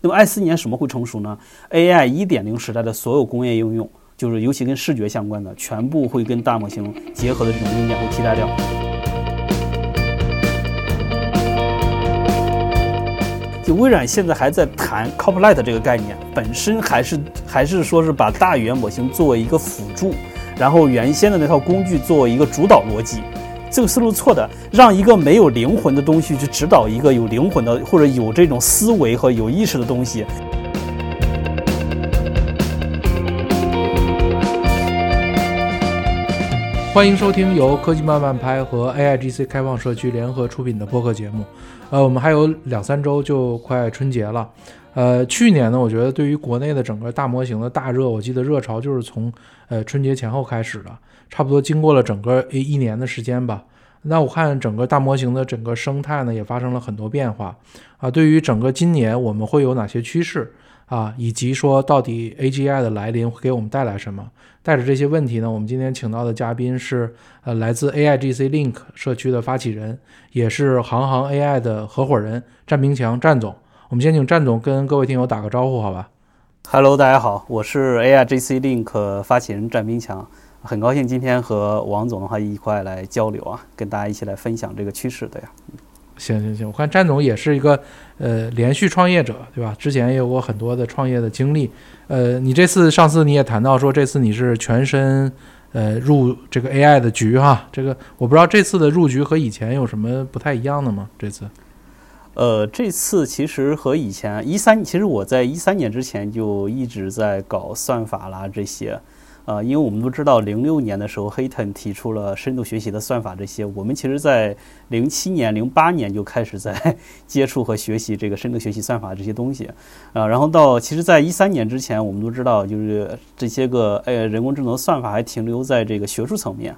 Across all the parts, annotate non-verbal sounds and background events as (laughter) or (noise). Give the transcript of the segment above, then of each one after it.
那么二四年什么会成熟呢？AI 一点零时代的所有工业应用，就是尤其跟视觉相关的，全部会跟大模型结合的这种硬件会替代掉。就微软现在还在谈 Copilot 这个概念，本身还是还是说是把大语言模型作为一个辅助，然后原先的那套工具作为一个主导逻辑，这个思路错的，让一个没有灵魂的东西去指导一个有灵魂的或者有这种思维和有意识的东西。欢迎收听由科技慢慢拍和 AIGC 开放社区联合出品的播客节目。呃，我们还有两三周就快春节了。呃，去年呢，我觉得对于国内的整个大模型的大热，我记得热潮就是从呃春节前后开始的，差不多经过了整个一一年的时间吧。那我看整个大模型的整个生态呢，也发生了很多变化啊。对于整个今年我们会有哪些趋势啊，以及说到底 AGI 的来临会给我们带来什么？带着这些问题呢，我们今天请到的嘉宾是呃来自 AIGC Link 社区的发起人，也是行行 AI 的合伙人战明强战总。我们先请战总跟各位听友打个招呼，好吧？Hello，大家好，我是 AIGC Link 发起人战明强，很高兴今天和王总的话一块来交流啊，跟大家一起来分享这个趋势的呀。行行行，我看詹总也是一个呃连续创业者，对吧？之前也有过很多的创业的经历。呃，你这次上次你也谈到说，这次你是全身呃入这个 AI 的局哈。这个我不知道这次的入局和以前有什么不太一样的吗？这次？呃，这次其实和以前一三，其实我在一三年之前就一直在搞算法啦这些。呃，因为我们都知道，零六年的时候，黑腾提出了深度学习的算法，这些我们其实在零七年、零八年就开始在 (laughs) 接触和学习这个深度学习算法这些东西，啊，然后到其实，在一三年之前，我们都知道，就是这些个呃人工智能算法还停留在这个学术层面，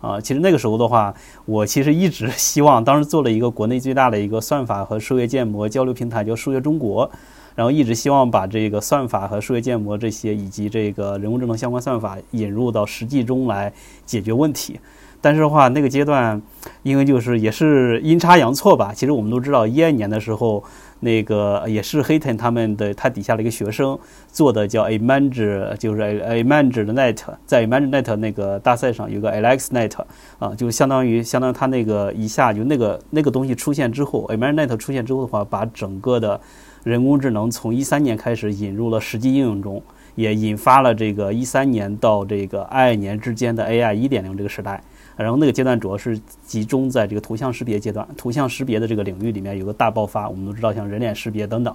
啊，其实那个时候的话，我其实一直希望，当时做了一个国内最大的一个算法和数学建模交流平台，叫数学中国。然后一直希望把这个算法和数学建模这些，以及这个人工智能相关算法引入到实际中来解决问题。但是的话，那个阶段，因为就是也是阴差阳错吧。其实我们都知道，一二年的时候，那个也是黑腾他们的他底下的一个学生做的叫 Imagine，就是 Imagine 的 Net，在 Imagine Net 那个大赛上有个 Alex Net 啊，就相当于相当于他那个一下就那个那个东西出现之后，Imagine Net 出现之后的话，把整个的人工智能从一三年开始引入了实际应用中，也引发了这个一三年到这个二二年之间的 AI 一点零这个时代。然后那个阶段主要是集中在这个图像识别阶段，图像识别的这个领域里面有个大爆发。我们都知道像人脸识别等等，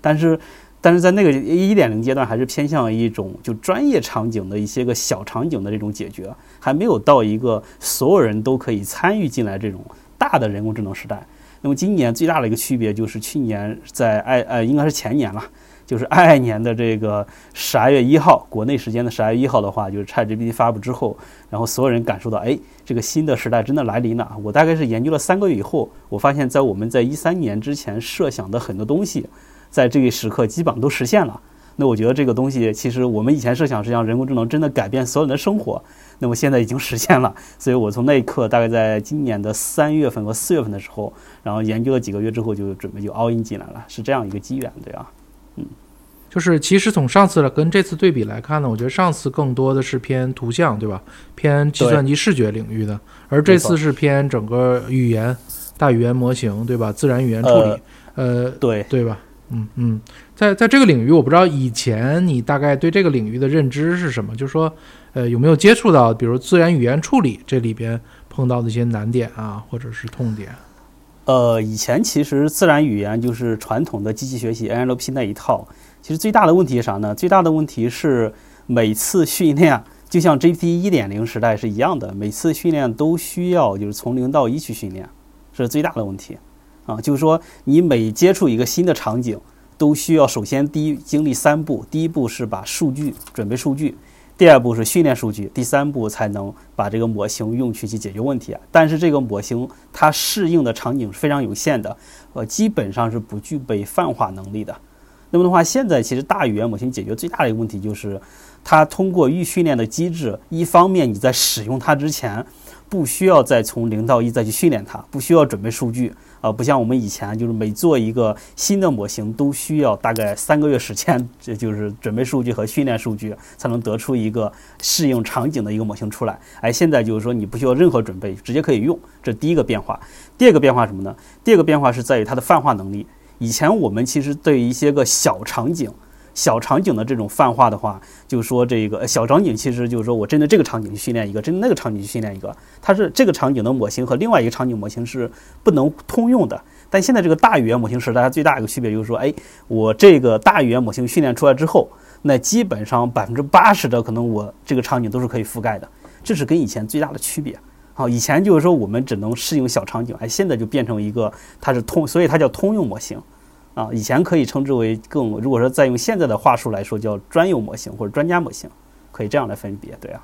但是但是在那个一点零阶段还是偏向一种就专业场景的一些个小场景的这种解决，还没有到一个所有人都可以参与进来这种大的人工智能时代。那么今年最大的一个区别就是去年在爱呃应该是前年了，就是二二年的这个十二月一号，国内时间的十二月一号的话，就是 ChatGPT 发布之后，然后所有人感受到，哎，这个新的时代真的来临了。我大概是研究了三个月以后，我发现，在我们在一三年之前设想的很多东西，在这个时刻基本上都实现了。那我觉得这个东西，其实我们以前设想是让人工智能真的改变所有人的生活。那么现在已经实现了，所以我从那一刻，大概在今年的三月份和四月份的时候，然后研究了几个月之后，就准备就 all in 进来了，是这样一个机缘，对啊，嗯，就是其实从上次跟这次对比来看呢，我觉得上次更多的是偏图像，对吧？偏计算机视觉领域的，而这次是偏整个语言、大语言模型，对吧？自然语言处理，呃，对对吧？嗯嗯，在在这个领域，我不知道以前你大概对这个领域的认知是什么，就是说。呃，有没有接触到，比如自然语言处理这里边碰到的一些难点啊，或者是痛点？呃，以前其实自然语言就是传统的机器学习 NLP 那一套，其实最大的问题是啥呢？最大的问题是每次训练，就像 GPT 一点零时代是一样的，每次训练都需要就是从零到一去训练，这是最大的问题啊。就是说，你每接触一个新的场景，都需要首先第一经历三步，第一步是把数据准备数据。第二步是训练数据，第三步才能把这个模型用去去解决问题。但是这个模型它适应的场景是非常有限的，呃，基本上是不具备泛化能力的。那么的话，现在其实大语言模型解决最大的一个问题就是，它通过预训练的机制，一方面你在使用它之前，不需要再从零到一再去训练它，不需要准备数据啊，不像我们以前就是每做一个新的模型都需要大概三个月时间，(laughs) 这就是准备数据和训练数据才能得出一个适应场景的一个模型出来。哎，现在就是说你不需要任何准备，直接可以用，这第一个变化。第二个变化什么呢？第二个变化是在于它的泛化能力。以前我们其实对一些个小场景。小场景的这种泛化的话，就是说这个小场景，其实就是说我针对这个场景去训练一个，针对那个场景去训练一个，它是这个场景的模型和另外一个场景模型是不能通用的。但现在这个大语言模型时代，它最大一个区别就是说，哎，我这个大语言模型训练出来之后，那基本上百分之八十的可能我这个场景都是可以覆盖的，这是跟以前最大的区别。好，以前就是说我们只能适应小场景，哎，现在就变成一个它是通，所以它叫通用模型。啊，以前可以称之为更，如果说再用现在的话术来说，叫专有模型或者专家模型，可以这样来分别，对啊。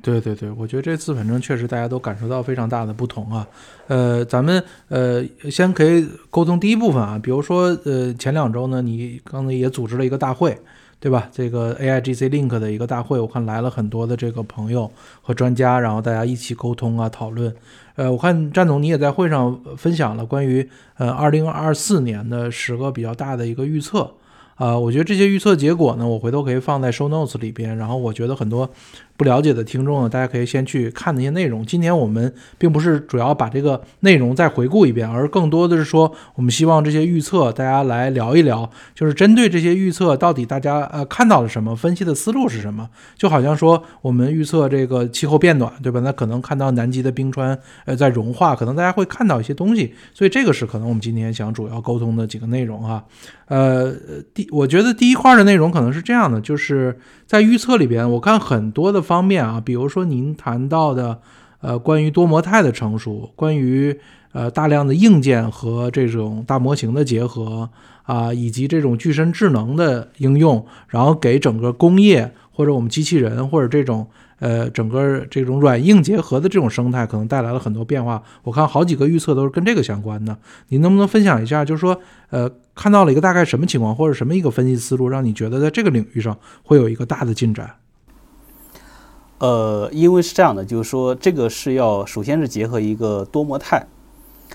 对对对，我觉得这次反正确实大家都感受到非常大的不同啊。呃，咱们呃先可以沟通第一部分啊，比如说呃前两周呢，你刚才也组织了一个大会。对吧？这个 AIGC Link 的一个大会，我看来了很多的这个朋友和专家，然后大家一起沟通啊，讨论。呃，我看战总你也在会上分享了关于呃二零二四年的十个比较大的一个预测。啊，我觉得这些预测结果呢，我回头可以放在 Show Notes 里边。然后我觉得很多。不了解的听众呢，大家可以先去看那些内容。今天我们并不是主要把这个内容再回顾一遍，而更多的是说，我们希望这些预测大家来聊一聊，就是针对这些预测，到底大家呃看到了什么，分析的思路是什么？就好像说我们预测这个气候变暖，对吧？那可能看到南极的冰川呃在融化，可能大家会看到一些东西。所以这个是可能我们今天想主要沟通的几个内容哈。呃，第我觉得第一块的内容可能是这样的，就是在预测里边，我看很多的。方面啊，比如说您谈到的，呃，关于多模态的成熟，关于呃大量的硬件和这种大模型的结合啊，以及这种具身智能的应用，然后给整个工业或者我们机器人或者这种呃整个这种软硬结合的这种生态，可能带来了很多变化。我看好几个预测都是跟这个相关的，您能不能分享一下？就是说，呃，看到了一个大概什么情况，或者什么一个分析思路，让你觉得在这个领域上会有一个大的进展？呃，因为是这样的，就是说这个是要首先是结合一个多模态，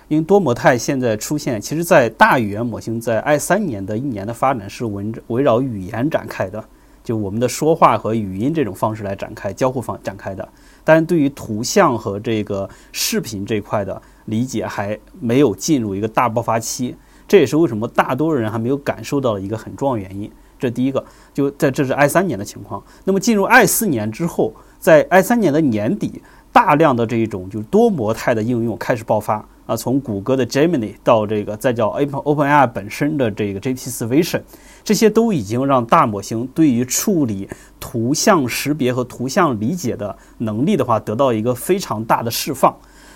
因为多模态现在出现，其实，在大语言模型在二三年的一年的发展是围围绕语言展开的，就我们的说话和语音这种方式来展开交互方展开的，但是对于图像和这个视频这块的理解还没有进入一个大爆发期，这也是为什么大多人还没有感受到的一个很重要原因。这第一个，就在这是二三年的情况，那么进入二四年之后。在二三年的年底，大量的这一种就是多模态的应用开始爆发啊，从谷歌的 Gemini 到这个再叫 Open OpenAI 本身的这个 GPT-4 Vision，这些都已经让大模型对于处理图像识别和图像理解的能力的话，得到一个非常大的释放。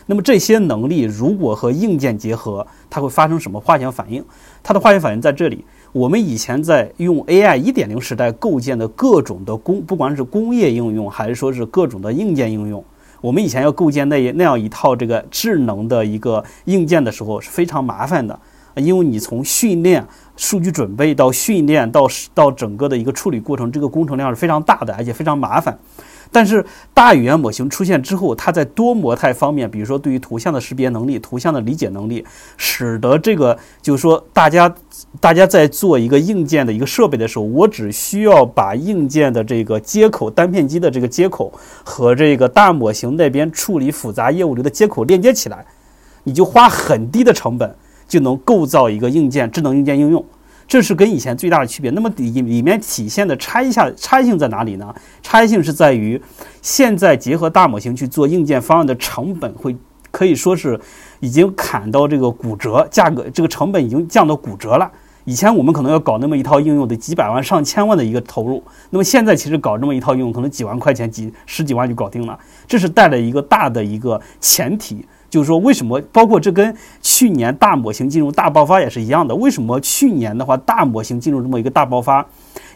那么这些能力如果和硬件结合，它会发生什么化学反应？它的化学反应在这里。我们以前在用 AI 一点零时代构建的各种的工，不管是工业应用还是说是各种的硬件应用，我们以前要构建那那样一套这个智能的一个硬件的时候是非常麻烦的，因为你从训练、数据准备到训练到到整个的一个处理过程，这个工程量是非常大的，而且非常麻烦。但是大语言模型出现之后，它在多模态方面，比如说对于图像的识别能力、图像的理解能力，使得这个就是说，大家大家在做一个硬件的一个设备的时候，我只需要把硬件的这个接口、单片机的这个接口和这个大模型那边处理复杂业务流的接口连接起来，你就花很低的成本就能构造一个硬件、智能硬件应用。这是跟以前最大的区别。那么里里面体现的差异下差异性在哪里呢？差异性是在于，现在结合大模型去做硬件方案的成本会可以说是已经砍到这个骨折，价格这个成本已经降到骨折了。以前我们可能要搞那么一套应用得几百万上千万的一个投入，那么现在其实搞这么一套应用可能几万块钱几十几万就搞定了。这是带来一个大的一个前提。就是说，为什么包括这跟去年大模型进入大爆发也是一样的？为什么去年的话大模型进入这么一个大爆发？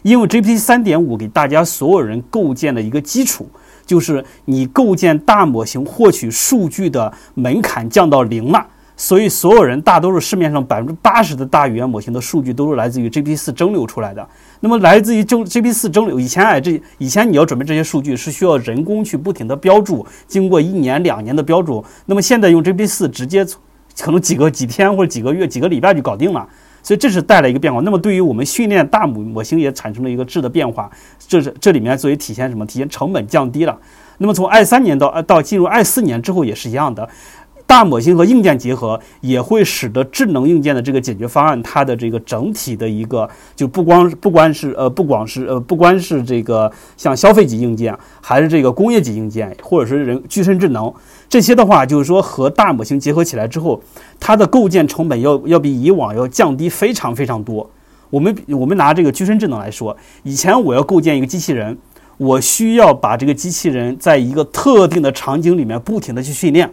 因为 GPT 三点五给大家所有人构建了一个基础，就是你构建大模型获取数据的门槛降到零了。所以所有人大多数市面上百分之八十的大语言模型的数据都是来自于 G P 四蒸馏出来的。那么来自于蒸 G P 四蒸馏，以前哎这以前你要准备这些数据是需要人工去不停的标注，经过一年两年的标注。那么现在用 G P 四直接可能几个几天或者几个月几个礼拜就搞定了。所以这是带来一个变化。那么对于我们训练大模模型也产生了一个质的变化。这是这里面作为体现什么？体现成本降低了。那么从二三年到呃到进入二四年之后也是一样的。大模型和硬件结合，也会使得智能硬件的这个解决方案，它的这个整体的一个，就不光不光是呃，不光是呃，不光是这个像消费级硬件，还是这个工业级硬件，或者是人具身智能这些的话，就是说和大模型结合起来之后，它的构建成本要要比以往要降低非常非常多。我们我们拿这个具身智能来说，以前我要构建一个机器人，我需要把这个机器人在一个特定的场景里面不停的去训练。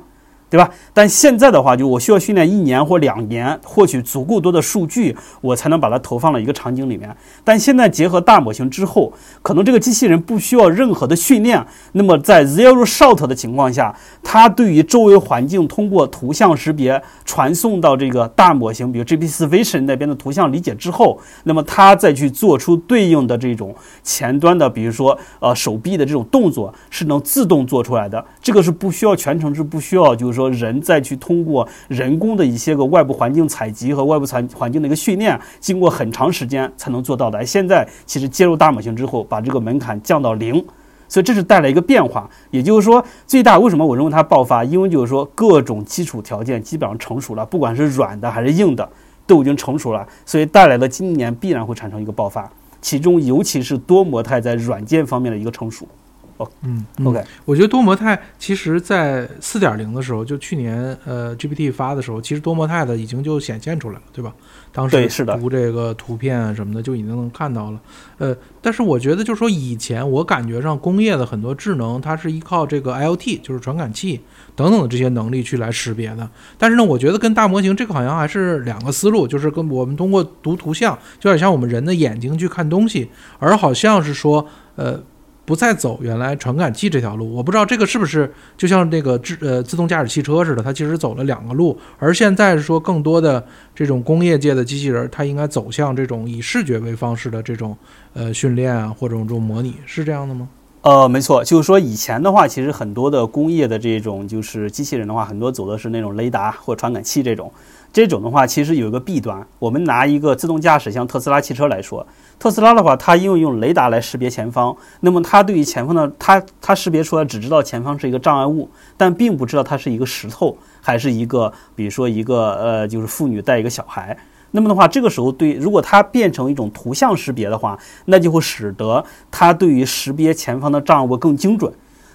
对吧？但现在的话，就我需要训练一年或两年，获取足够多的数据，我才能把它投放到一个场景里面。但现在结合大模型之后，可能这个机器人不需要任何的训练。那么在 zero shot 的情况下，它对于周围环境通过图像识别传送到这个大模型，比如 GPT Vision 那边的图像理解之后，那么它再去做出对应的这种前端的，比如说呃手臂的这种动作，是能自动做出来的。这个是不需要全程是不需要，就是说。人再去通过人工的一些个外部环境采集和外部环环境的一个训练，经过很长时间才能做到的。现在其实接入大模型之后，把这个门槛降到零，所以这是带来一个变化。也就是说，最大为什么我认为它爆发？因为就是说各种基础条件基本上成熟了，不管是软的还是硬的，都已经成熟了，所以带来了今年必然会产生一个爆发。其中尤其是多模态在软件方面的一个成熟。哦，嗯，OK，我觉得多模态其实，在四点零的时候，就去年呃 GPT 发的时候，其实多模态的已经就显现出来了，对吧？当时读这个图片什么的就已经能看到了。呃，但是我觉得就是说，以前我感觉上工业的很多智能，它是依靠这个 IoT，就是传感器等等的这些能力去来识别的。但是呢，我觉得跟大模型这个好像还是两个思路，就是跟我们通过读图像，就有点像我们人的眼睛去看东西，而好像是说，呃。不再走原来传感器这条路，我不知道这个是不是就像那个自呃自动驾驶汽车似的，它其实走了两个路，而现在是说更多的这种工业界的机器人，它应该走向这种以视觉为方式的这种呃训练啊，或者这种模拟，是这样的吗？呃，没错，就是说以前的话，其实很多的工业的这种就是机器人的话，很多走的是那种雷达或传感器这种。这种的话，其实有一个弊端。我们拿一个自动驾驶，像特斯拉汽车来说，特斯拉的话，它因为用雷达来识别前方，那么它对于前方的它它识别出来只知道前方是一个障碍物，但并不知道它是一个石头，还是一个比如说一个呃就是妇女带一个小孩。那么的话，这个时候对如果它变成一种图像识别的话，那就会使得它对于识别前方的障碍物更精准。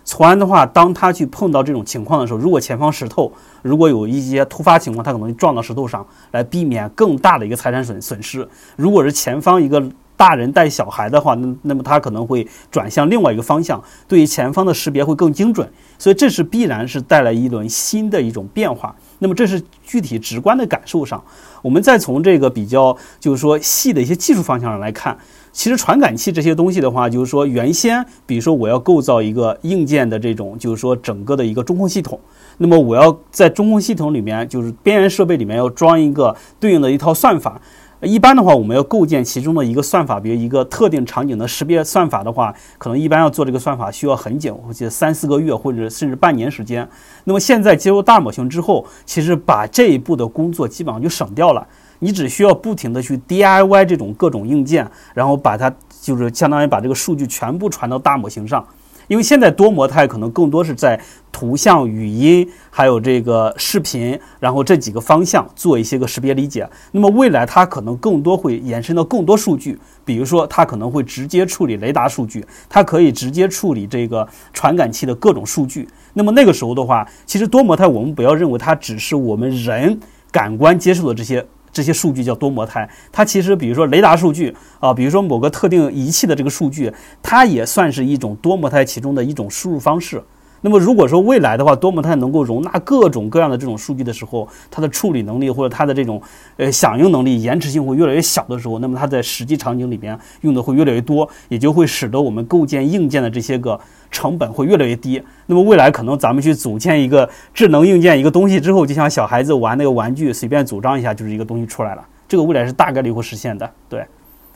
从而的话，当他去碰到这种情况的时候，如果前方石头，如果有一些突发情况，他可能撞到石头上来，避免更大的一个财产损损失。如果是前方一个大人带小孩的话，那那么他可能会转向另外一个方向，对于前方的识别会更精准。所以这是必然是带来一轮新的一种变化。那么这是具体直观的感受上，我们再从这个比较就是说细的一些技术方向上来看。其实传感器这些东西的话，就是说原先，比如说我要构造一个硬件的这种，就是说整个的一个中控系统，那么我要在中控系统里面，就是边缘设备里面要装一个对应的一套算法。一般的话，我们要构建其中的一个算法，比如一个特定场景的识别算法的话，可能一般要做这个算法需要很久，或者三四个月，或者甚至半年时间。那么现在接入大模型之后，其实把这一步的工作基本上就省掉了。你只需要不停的去 DIY 这种各种硬件，然后把它就是相当于把这个数据全部传到大模型上。因为现在多模态可能更多是在图像、语音，还有这个视频，然后这几个方向做一些个识别理解。那么未来它可能更多会延伸到更多数据，比如说它可能会直接处理雷达数据，它可以直接处理这个传感器的各种数据。那么那个时候的话，其实多模态我们不要认为它只是我们人感官接受的这些。这些数据叫多模态，它其实比如说雷达数据啊，比如说某个特定仪器的这个数据，它也算是一种多模态其中的一种输入方式。那么如果说未来的话，多模态能够容纳各种各样的这种数据的时候，它的处理能力或者它的这种呃响应能力、延迟性会越来越小的时候，那么它在实际场景里边用的会越来越多，也就会使得我们构建硬件的这些个成本会越来越低。那么未来可能咱们去组建一个智能硬件一个东西之后，就像小孩子玩那个玩具，随便组装一下就是一个东西出来了。这个未来是大概率会实现的，对。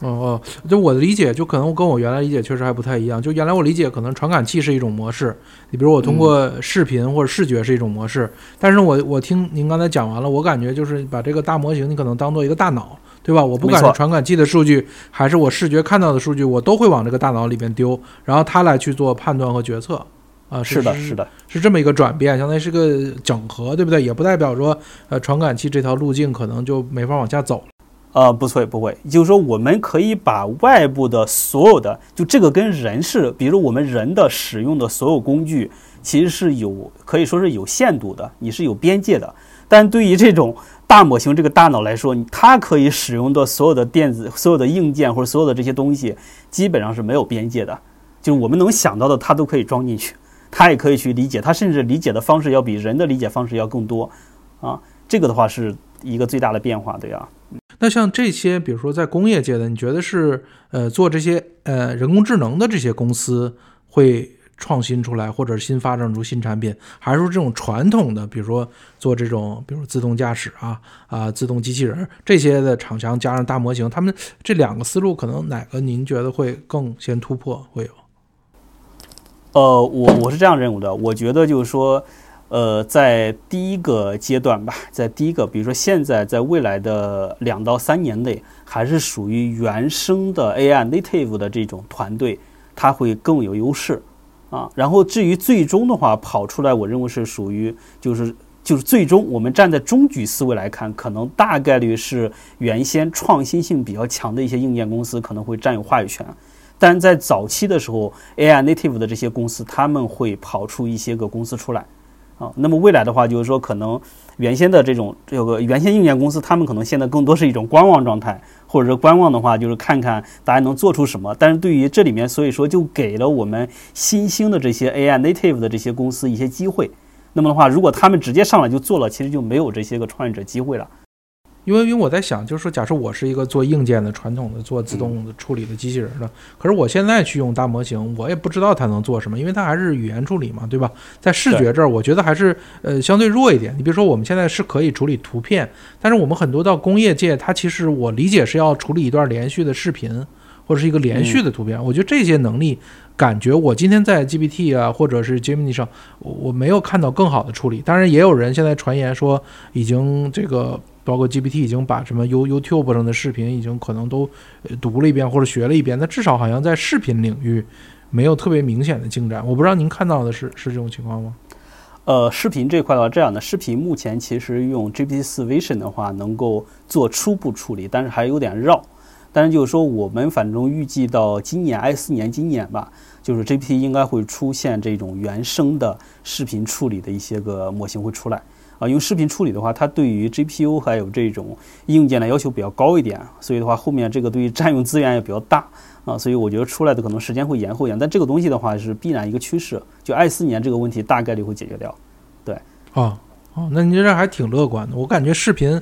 哦哦，就我的理解，就可能跟我原来理解确实还不太一样。就原来我理解，可能传感器是一种模式，你比如我通过视频或者视觉是一种模式。但是我我听您刚才讲完了，我感觉就是把这个大模型，你可能当做一个大脑，对吧？我不管是传感器的数据，还是我视觉看到的数据，我都会往这个大脑里面丢，然后它来去做判断和决策。啊，是的，是的，是这么一个转变，相当于是个整合，对不对？也不代表说，呃，传感器这条路径可能就没法往下走。呃，不会不会，就是说我们可以把外部的所有的，就这个跟人是，比如我们人的使用的所有工具，其实是有可以说是有限度的，你是有边界的。但对于这种大模型这个大脑来说，它可以使用的所有的电子、所有的硬件或者所有的这些东西，基本上是没有边界的，就是我们能想到的，它都可以装进去，它也可以去理解，它甚至理解的方式要比人的理解方式要更多，啊，这个的话是一个最大的变化，对呀。那像这些，比如说在工业界的，你觉得是呃做这些呃人工智能的这些公司会创新出来，或者新发展出新产品，还是说这种传统的，比如说做这种，比如自动驾驶啊啊自动机器人这些的厂商加上大模型，他们这两个思路可能哪个您觉得会更先突破？会有？呃，我我是这样认为的，我觉得就是说。呃，在第一个阶段吧，在第一个，比如说现在，在未来的两到三年内，还是属于原生的 AI native 的这种团队，它会更有优势啊。然后至于最终的话，跑出来，我认为是属于就是就是最终我们站在中举思维来看，可能大概率是原先创新性比较强的一些硬件公司可能会占有话语权，但在早期的时候，AI native 的这些公司，他们会跑出一些个公司出来。那么未来的话，就是说，可能原先的这种这个原先硬件公司，他们可能现在更多是一种观望状态，或者说观望的话，就是看看大家能做出什么。但是对于这里面，所以说就给了我们新兴的这些 AI native 的这些公司一些机会。那么的话，如果他们直接上来就做了，其实就没有这些个创业者机会了。因为，因为我在想，就是说，假设我是一个做硬件的、传统的做自动的处理的机器人的，可是我现在去用大模型，我也不知道它能做什么，因为它还是语言处理嘛，对吧？在视觉这儿，我觉得还是呃相对弱一点。你比如说，我们现在是可以处理图片，但是我们很多到工业界，它其实我理解是要处理一段连续的视频或者是一个连续的图片。我觉得这些能力，感觉我今天在 GPT 啊，或者是 Gemini 上，我没有看到更好的处理。当然，也有人现在传言说已经这个。包括 GPT 已经把什么 You YouTube 上的视频已经可能都读了一遍或者学了一遍，那至少好像在视频领域没有特别明显的进展。我不知道您看到的是是这种情况吗？呃，视频这块的话，这样的视频目前其实用 GPT 四 Vision 的话能够做初步处理，但是还有点绕。但是就是说，我们反正预计到今年 i 四年今年吧，就是 GPT 应该会出现这种原生的视频处理的一些个模型会出来。啊，因为视频处理的话，它对于 GPU 还有这种硬件的要求比较高一点，所以的话，后面这个对于占用资源也比较大啊，所以我觉得出来的可能时间会延后一点，但这个东西的话是必然一个趋势，就二四年这个问题大概率会解决掉，对，啊。哦，那您这还挺乐观的。我感觉视频，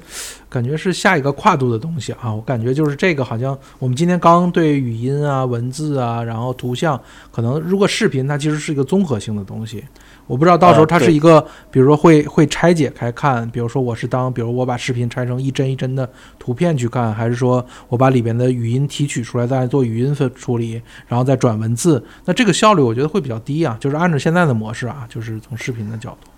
感觉是下一个跨度的东西啊。我感觉就是这个，好像我们今天刚对语音啊、文字啊，然后图像，可能如果视频它其实是一个综合性的东西。我不知道到时候它是一个，比如说会会拆解开看，比如说我是当，比如我把视频拆成一帧一帧的图片去看，还是说我把里边的语音提取出来再做语音分处理，然后再转文字，那这个效率我觉得会比较低啊。就是按照现在的模式啊，就是从视频的角度。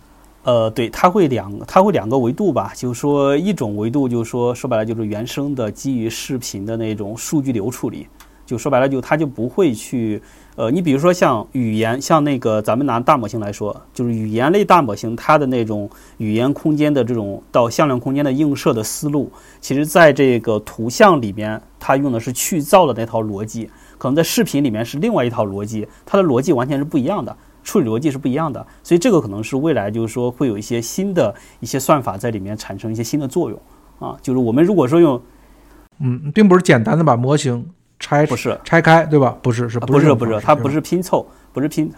呃，对，它会两，它会两个维度吧，就是说一种维度，就是说说白了就是原生的基于视频的那种数据流处理，就说白了就它就不会去，呃，你比如说像语言，像那个咱们拿大模型来说，就是语言类大模型，它的那种语言空间的这种到向量空间的映射的思路，其实在这个图像里边，它用的是去噪的那套逻辑，可能在视频里面是另外一套逻辑，它的逻辑完全是不一样的。处理逻辑是不一样的，所以这个可能是未来就是说会有一些新的一些算法在里面产生一些新的作用啊。就是我们如果说用，嗯，并不是简单的把模型拆不是拆开，对吧？不是是不是不是它不是拼凑，不是拼，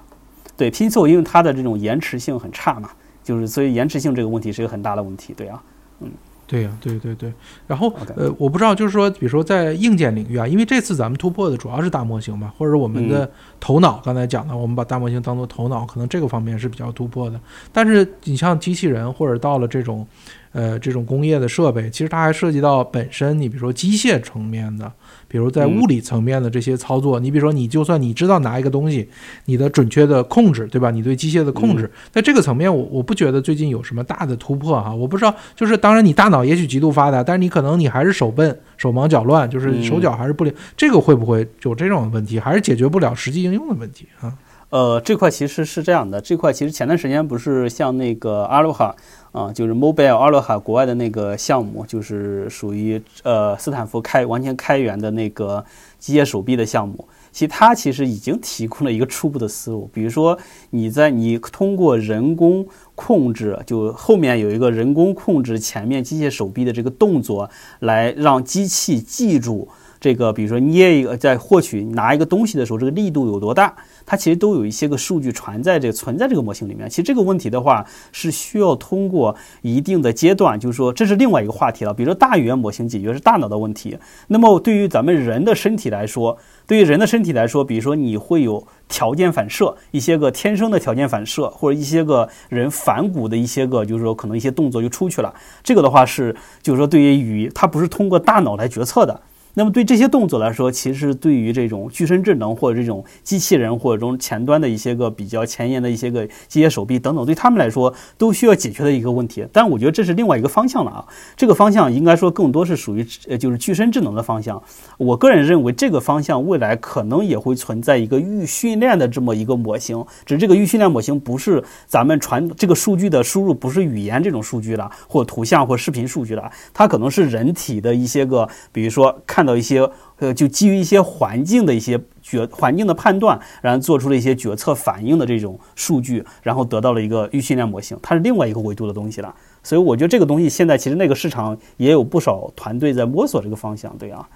对拼凑，因为它的这种延迟性很差嘛，就是所以延迟性这个问题是一个很大的问题，对啊，嗯。对呀，对对对。然后呃，我不知道，就是说，比如说在硬件领域啊，因为这次咱们突破的主要是大模型嘛，或者我们的头脑，刚才讲的，我们把大模型当做头脑，可能这个方面是比较突破的。但是你像机器人，或者到了这种。呃，这种工业的设备，其实它还涉及到本身，你比如说机械层面的，比如在物理层面的这些操作。你比如说，你就算你知道拿一个东西，你的准确的控制，对吧？你对机械的控制，在这个层面，我我不觉得最近有什么大的突破哈。我不知道，就是当然你大脑也许极度发达，但是你可能你还是手笨、手忙脚乱，就是手脚还是不灵。这个会不会有这种问题？还是解决不了实际应用的问题啊？呃，这块其实是这样的，这块其实前段时间不是像那个阿罗哈啊，就是 Mobile 阿罗哈国外的那个项目，就是属于呃斯坦福开完全开源的那个机械手臂的项目。其实它其实已经提供了一个初步的思路，比如说你在你通过人工控制，就后面有一个人工控制前面机械手臂的这个动作，来让机器记住。这个，比如说捏一个，在获取拿一个东西的时候，这个力度有多大？它其实都有一些个数据传在这存在这个模型里面。其实这个问题的话，是需要通过一定的阶段，就是说这是另外一个话题了。比如说大语言模型解决是大脑的问题，那么对于咱们人的身体来说，对于人的身体来说，比如说你会有条件反射，一些个天生的条件反射，或者一些个人反骨的一些个，就是说可能一些动作就出去了。这个的话是，就是说对于语，它不是通过大脑来决策的。那么对这些动作来说，其实对于这种具身智能或者这种机器人或者中前端的一些个比较前沿的一些个机械手臂等等，对他们来说都需要解决的一个问题。但我觉得这是另外一个方向了啊，这个方向应该说更多是属于呃就是具身智能的方向。我个人认为这个方向未来可能也会存在一个预训练的这么一个模型，只是这个预训练模型不是咱们传这个数据的输入不是语言这种数据了，或图像或视频数据了，它可能是人体的一些个，比如说看。到一些呃，就基于一些环境的一些决环境的判断，然后做出了一些决策反应的这种数据，然后得到了一个预训练模型，它是另外一个维度的东西了。所以我觉得这个东西现在其实那个市场也有不少团队在摸索这个方向，对啊，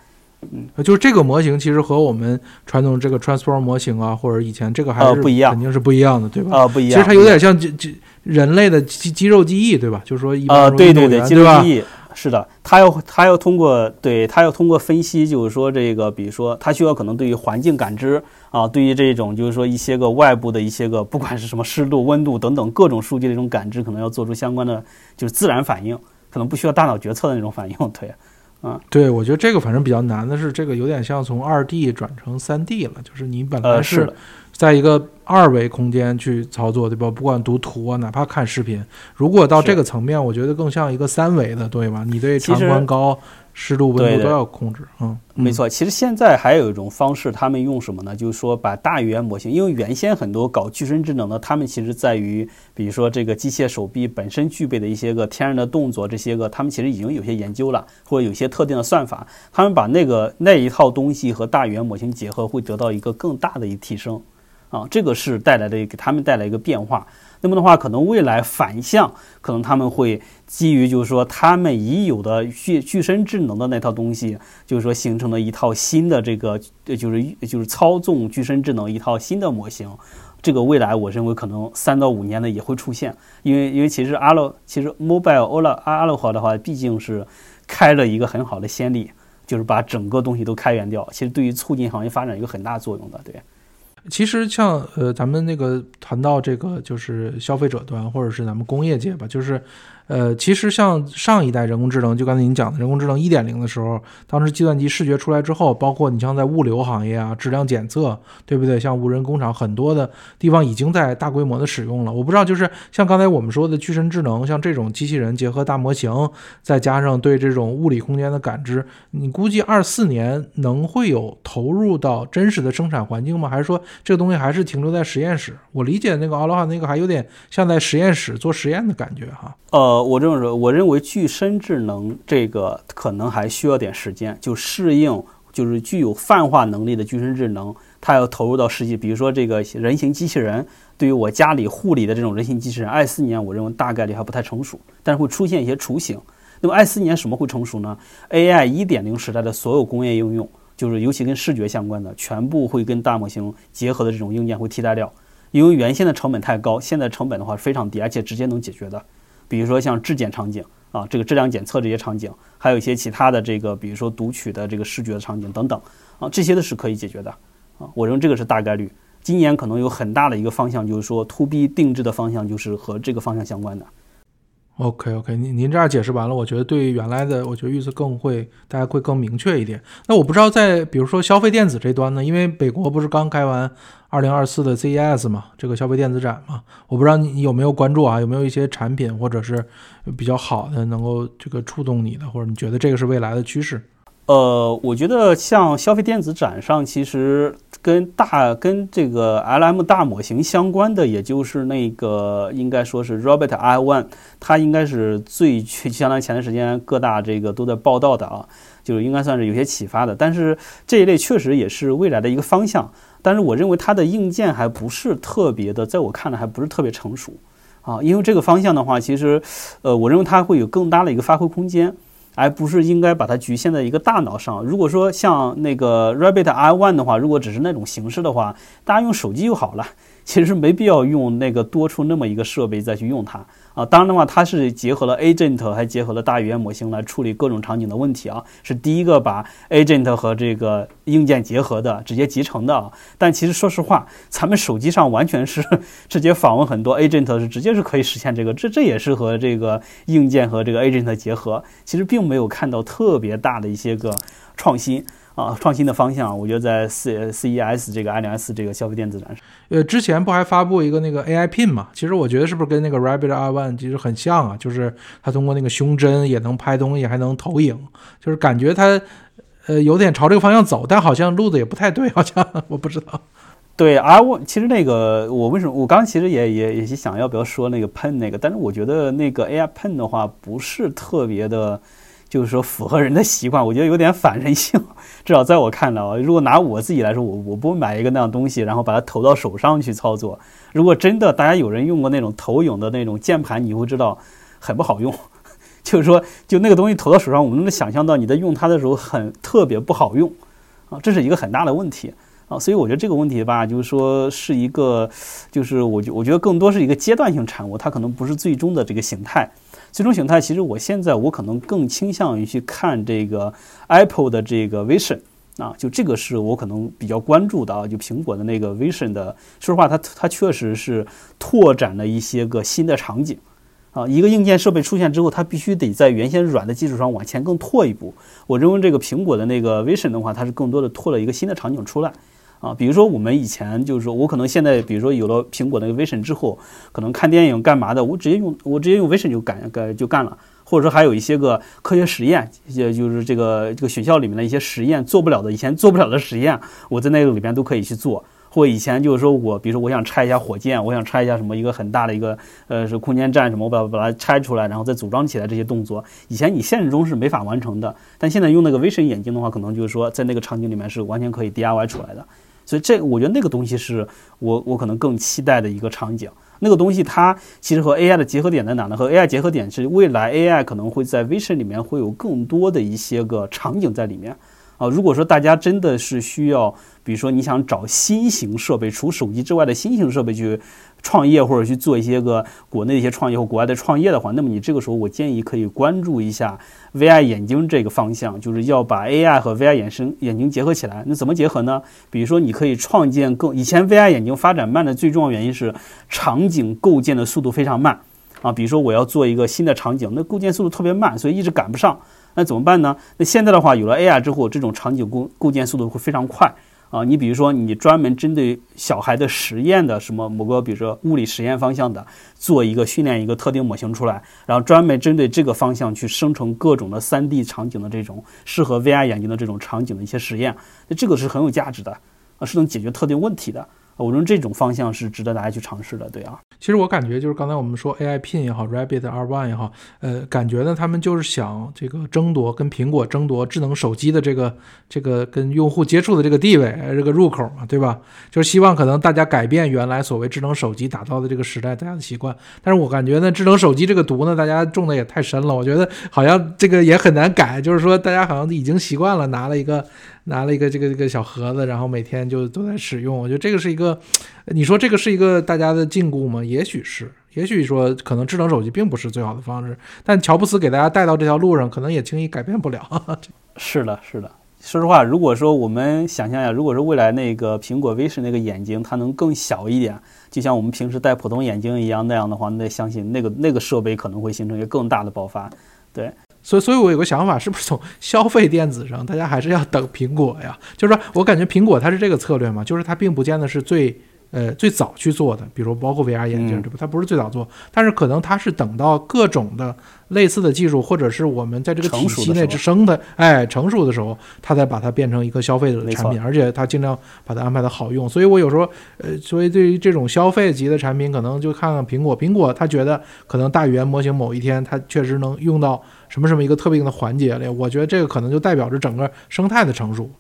嗯，就是这个模型其实和我们传统这个 transform 模型啊，或者以前这个还是不一样，肯定是不一样的，对吧？啊，不一样。其实它有点像这这人类的肌肌肉记忆，对吧？就是说一般对对对，肌肉记忆。是的，他要他要通过对他要通过分析，就是说这个，比如说他需要可能对于环境感知啊，对于这种就是说一些个外部的一些个，不管是什么湿度、温度等等各种数据的一种感知，可能要做出相关的就是自然反应，可能不需要大脑决策的那种反应。(laughs) 对，嗯，对，我觉得这个反正比较难的是，这个有点像从二 D 转成三 D 了，就是你本来是。在一个二维空间去操作，对吧？不管读图啊，哪怕看视频，如果到这个层面，我觉得更像一个三维的，对吧？你对长宽高、湿度、温度都要控制。嗯，没错。其实现在还有一种方式，他们用什么呢？就是说把大语言模型，因为原先很多搞具身智能的，他们其实在于，比如说这个机械手臂本身具备的一些个天然的动作，这些个他们其实已经有些研究了，或者有些特定的算法，他们把那个那一套东西和大语言模型结合，会得到一个更大的一提升。啊，这个是带来的给他们带来一个变化。那么的话，可能未来反向，可能他们会基于就是说他们已有的具具身智能的那套东西，就是说形成了一套新的这个，就是就是操纵具身智能一套新的模型。这个未来我认为可能三到五年呢也会出现，因为因为其实阿洛其实 Mobile 欧拉阿阿洛华的话，毕竟是开了一个很好的先例，就是把整个东西都开源掉，其实对于促进行业发展有很大作用的，对。其实像呃，咱们那个谈到这个，就是消费者端或者是咱们工业界吧，就是。呃，其实像上一代人工智能，就刚才您讲的人工智能一点零的时候，当时计算机视觉出来之后，包括你像在物流行业啊，质量检测，对不对？像无人工厂，很多的地方已经在大规模的使用了。我不知道，就是像刚才我们说的具身智能，像这种机器人结合大模型，再加上对这种物理空间的感知，你估计二四年能会有投入到真实的生产环境吗？还是说这个东西还是停留在实验室？我理解那个奥拉哈那个还有点像在实验室做实验的感觉哈。呃。我这么说，我认为具身智能这个可能还需要点时间，就适应，就是具有泛化能力的具身智能，它要投入到实际。比如说这个人形机器人，对于我家里护理的这种人形机器人，二四年我认为大概率还不太成熟，但是会出现一些雏形。那么二四年什么会成熟呢？AI 一点零时代的所有工业应用，就是尤其跟视觉相关的，全部会跟大模型结合的这种硬件会替代掉。因为原先的成本太高，现在成本的话非常低，而且直接能解决的。比如说像质检场景啊，这个质量检测这些场景，还有一些其他的这个，比如说读取的这个视觉的场景等等啊，这些都是可以解决的啊。我认为这个是大概率。今年可能有很大的一个方向，就是说 to B 定制的方向，就是和这个方向相关的。OK OK，您您这样解释完了，我觉得对原来的，我觉得预测更会，大家会更明确一点。那我不知道在比如说消费电子这端呢，因为北国不是刚开完二零二四的 CES 嘛，这个消费电子展嘛，我不知道你有没有关注啊，有没有一些产品或者是比较好的能够这个触动你的，或者你觉得这个是未来的趋势？呃，我觉得像消费电子展上，其实跟大跟这个 LM 大模型相关的，也就是那个应该说是 Robert I One，它应该是最去相当于前段时间各大这个都在报道的啊，就是应该算是有些启发的。但是这一类确实也是未来的一个方向，但是我认为它的硬件还不是特别的，在我看来还不是特别成熟啊，因为这个方向的话，其实呃，我认为它会有更大的一个发挥空间。而不是应该把它局限在一个大脑上。如果说像那个 Rabbit i One 的话，如果只是那种形式的话，大家用手机就好了。其实没必要用那个多出那么一个设备再去用它啊。当然的话，它是结合了 Agent，还结合了大语言模型来处理各种场景的问题啊。是第一个把 Agent 和这个硬件结合的，直接集成的啊。但其实说实话，咱们手机上完全是 (laughs) 直接访问很多 Agent，是直接是可以实现这个。这这也是和这个硬件和这个 Agent 结合，其实并没有看到特别大的一些个创新。啊，创新的方向，我觉得在 C C E S 这个 I 零 S 这个消费电子展上，呃，之前不还发布一个那个 A I Pin 嘛？其实我觉得是不是跟那个 Rabbit R One 其实很像啊？就是它通过那个胸针也能拍东西，还能投影，就是感觉它呃有点朝这个方向走，但好像路子也不太对，好像我不知道。对，I One 其实那个我为什么我刚其实也也也想要不要说那个 Pen 那个，但是我觉得那个 A I Pen 的话不是特别的。就是说符合人的习惯，我觉得有点反人性。(laughs) 至少在我看来啊，如果拿我自己来说，我我不买一个那样东西，然后把它投到手上去操作。如果真的大家有人用过那种投影的那种键盘，你会知道很不好用。(laughs) 就是说，就那个东西投到手上，我们能想象到你在用它的时候很特别不好用啊，这是一个很大的问题啊。所以我觉得这个问题吧，就是说是一个，就是我觉我觉得更多是一个阶段性产物，它可能不是最终的这个形态。最终形态，其实我现在我可能更倾向于去看这个 Apple 的这个 Vision 啊，就这个是我可能比较关注的啊，就苹果的那个 Vision 的，说实话，它它确实是拓展了一些个新的场景啊。一个硬件设备出现之后，它必须得在原先软的基础上往前更拓一步。我认为这个苹果的那个 Vision 的话，它是更多的拓了一个新的场景出来。啊，比如说我们以前就是说，我可能现在比如说有了苹果那个 Vision 之后，可能看电影干嘛的，我直接用我直接用 Vision 就干干就干了，或者说还有一些个科学实验，也就是这个这个学校里面的一些实验做不了的，以前做不了的实验，我在那个里边都可以去做。或以前就是说我比如说我想拆一下火箭，我想拆一下什么一个很大的一个呃是空间站什么，我把把它拆出来，然后再组装起来这些动作，以前你现实中是没法完成的，但现在用那个 Vision 眼镜的话，可能就是说在那个场景里面是完全可以 DIY 出来的。所以这，我觉得那个东西是我我可能更期待的一个场景。那个东西它其实和 AI 的结合点在哪呢？和 AI 结合点是未来 AI 可能会在 Vision 里面会有更多的一些个场景在里面。啊，如果说大家真的是需要，比如说你想找新型设备，除手机之外的新型设备去。创业或者去做一些个国内的一些创业或国外的创业的话，那么你这个时候我建议可以关注一下 VR 眼镜这个方向，就是要把 AI 和 VR 眼生眼睛结合起来。那怎么结合呢？比如说你可以创建更以前 VR 眼镜发展慢的最重要原因是场景构建的速度非常慢啊。比如说我要做一个新的场景，那构建速度特别慢，所以一直赶不上。那怎么办呢？那现在的话有了 AI 之后，这种场景构构建速度会非常快。啊，你比如说，你专门针对小孩的实验的什么某个，比如说物理实验方向的，做一个训练一个特定模型出来，然后专门针对这个方向去生成各种的 3D 场景的这种适合 VR 眼镜的这种场景的一些实验，那这个是很有价值的，啊，是能解决特定问题的。我认为这种方向是值得大家去尝试的，对啊。其实我感觉就是刚才我们说 AI Pin 也好，Rabbit R One 也好，呃，感觉呢他们就是想这个争夺跟苹果争夺智能手机的这个这个跟用户接触的这个地位，这个入口嘛，对吧？就是希望可能大家改变原来所谓智能手机打造的这个时代大家的习惯。但是我感觉呢，智能手机这个毒呢，大家中的也太深了。我觉得好像这个也很难改，就是说大家好像已经习惯了拿了一个。拿了一个这个这个小盒子，然后每天就都在使用。我觉得这个是一个，你说这个是一个大家的禁锢吗？也许是，也许说可能智能手机并不是最好的方式，但乔布斯给大家带到这条路上，可能也轻易改变不了。(laughs) 是的，是的。说实话，如果说我们想象一下，如果说未来那个苹果 Vision 那个眼睛它能更小一点，就像我们平时戴普通眼镜一样那样的话，那相信那个那个设备可能会形成一个更大的爆发。对。所以，所以我有个想法，是不是从消费电子上，大家还是要等苹果呀？就是说我感觉苹果它是这个策略嘛，就是它并不见得是最。呃，最早去做的，比如包括 VR 眼镜，对吧？它不是最早做，但是可能它是等到各种的类似的技术，或者是我们在这个体系内之生的，哎，成熟的时候，它才把它变成一个消费者的产品，而且它尽量把它安排的好用。所以我有时候，呃，所以对于这种消费级的产品，可能就看看苹果，苹果它觉得可能大语言模型某一天它确实能用到什么什么一个特定的环节里，我觉得这个可能就代表着整个生态的成熟。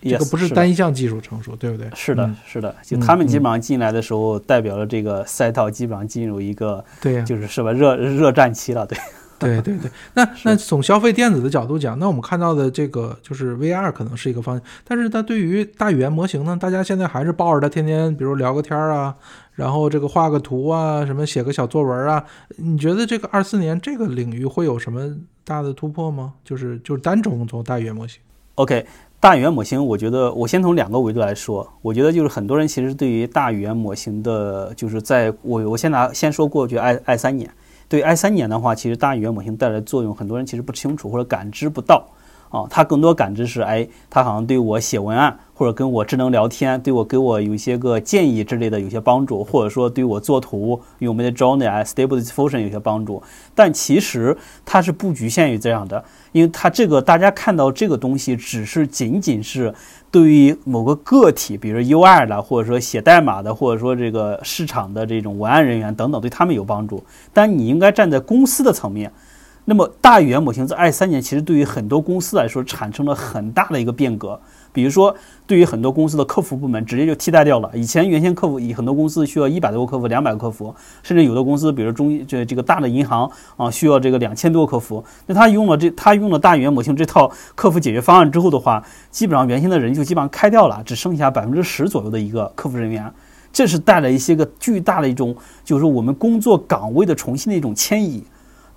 这个不是单一项技术成熟，对不对？是的，是的，就他们基本上进来的时候，代表了这个赛道基本上进入一个，对呀，就是是吧，热热战期了，对，(laughs) 对对对。那那从消费电子的角度讲，那我们看到的这个就是 VR 可能是一个方向，但是它对于大语言模型呢，大家现在还是抱着它天天，比如聊个天啊，然后这个画个图啊，什么写个小作文啊，你觉得这个二四年这个领域会有什么大的突破吗？就是就是单从从大语言模型，OK。大语言模型，我觉得我先从两个维度来说。我觉得就是很多人其实对于大语言模型的，就是在我我先拿先说过去 i i 三年，对 i 三年的话，其实大语言模型带来的作用，很多人其实不清楚或者感知不到啊。他更多感知是，哎，他好像对我写文案。或者跟我智能聊天，对我给我有一些个建议之类的有些帮助，或者说对我做图用我们的 Journey 啊 Stable Diffusion 有些帮助，但其实它是不局限于这样的，因为它这个大家看到这个东西只是仅仅是对于某个个体，比如 UI 的，或者说写代码的，或者说这个市场的这种文案人员等等，对他们有帮助，但你应该站在公司的层面。那么大语言模型在二三年其实对于很多公司来说产生了很大的一个变革。比如说，对于很多公司的客服部门，直接就替代掉了。以前原先客服以很多公司需要一百多个客服、两百个客服，甚至有的公司，比如中这这个大的银行啊，需要这个两千多个客服。那他用了这他用了大语言模型这套客服解决方案之后的话，基本上原先的人就基本上开掉了，只剩下百分之十左右的一个客服人员。这是带来一些个巨大的一种，就是我们工作岗位的重新的一种迁移。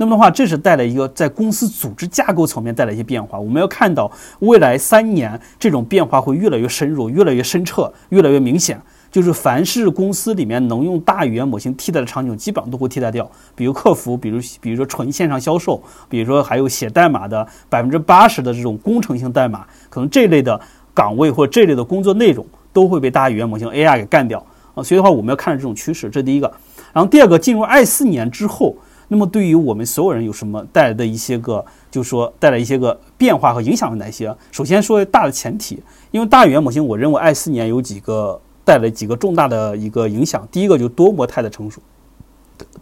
那么的话，这是带来一个在公司组织架构层面带来一些变化。我们要看到未来三年这种变化会越来越深入、越来越深彻、越来越明显。就是凡是公司里面能用大语言模型替代的场景，基本上都会替代掉。比如客服，比如比如说纯线上销售，比如说还有写代码的百分之八十的这种工程性代码，可能这类的岗位或这类的工作内容都会被大语言模型 AI 给干掉啊。所以的话，我们要看着这种趋势，这第一个。然后第二个，进入二四年之后。那么对于我们所有人有什么带来的一些个，就是说带来一些个变化和影响有哪些？首先说大的前提，因为大语言模型，我认为二四年有几个带来几个重大的一个影响。第一个就是多模态的成熟，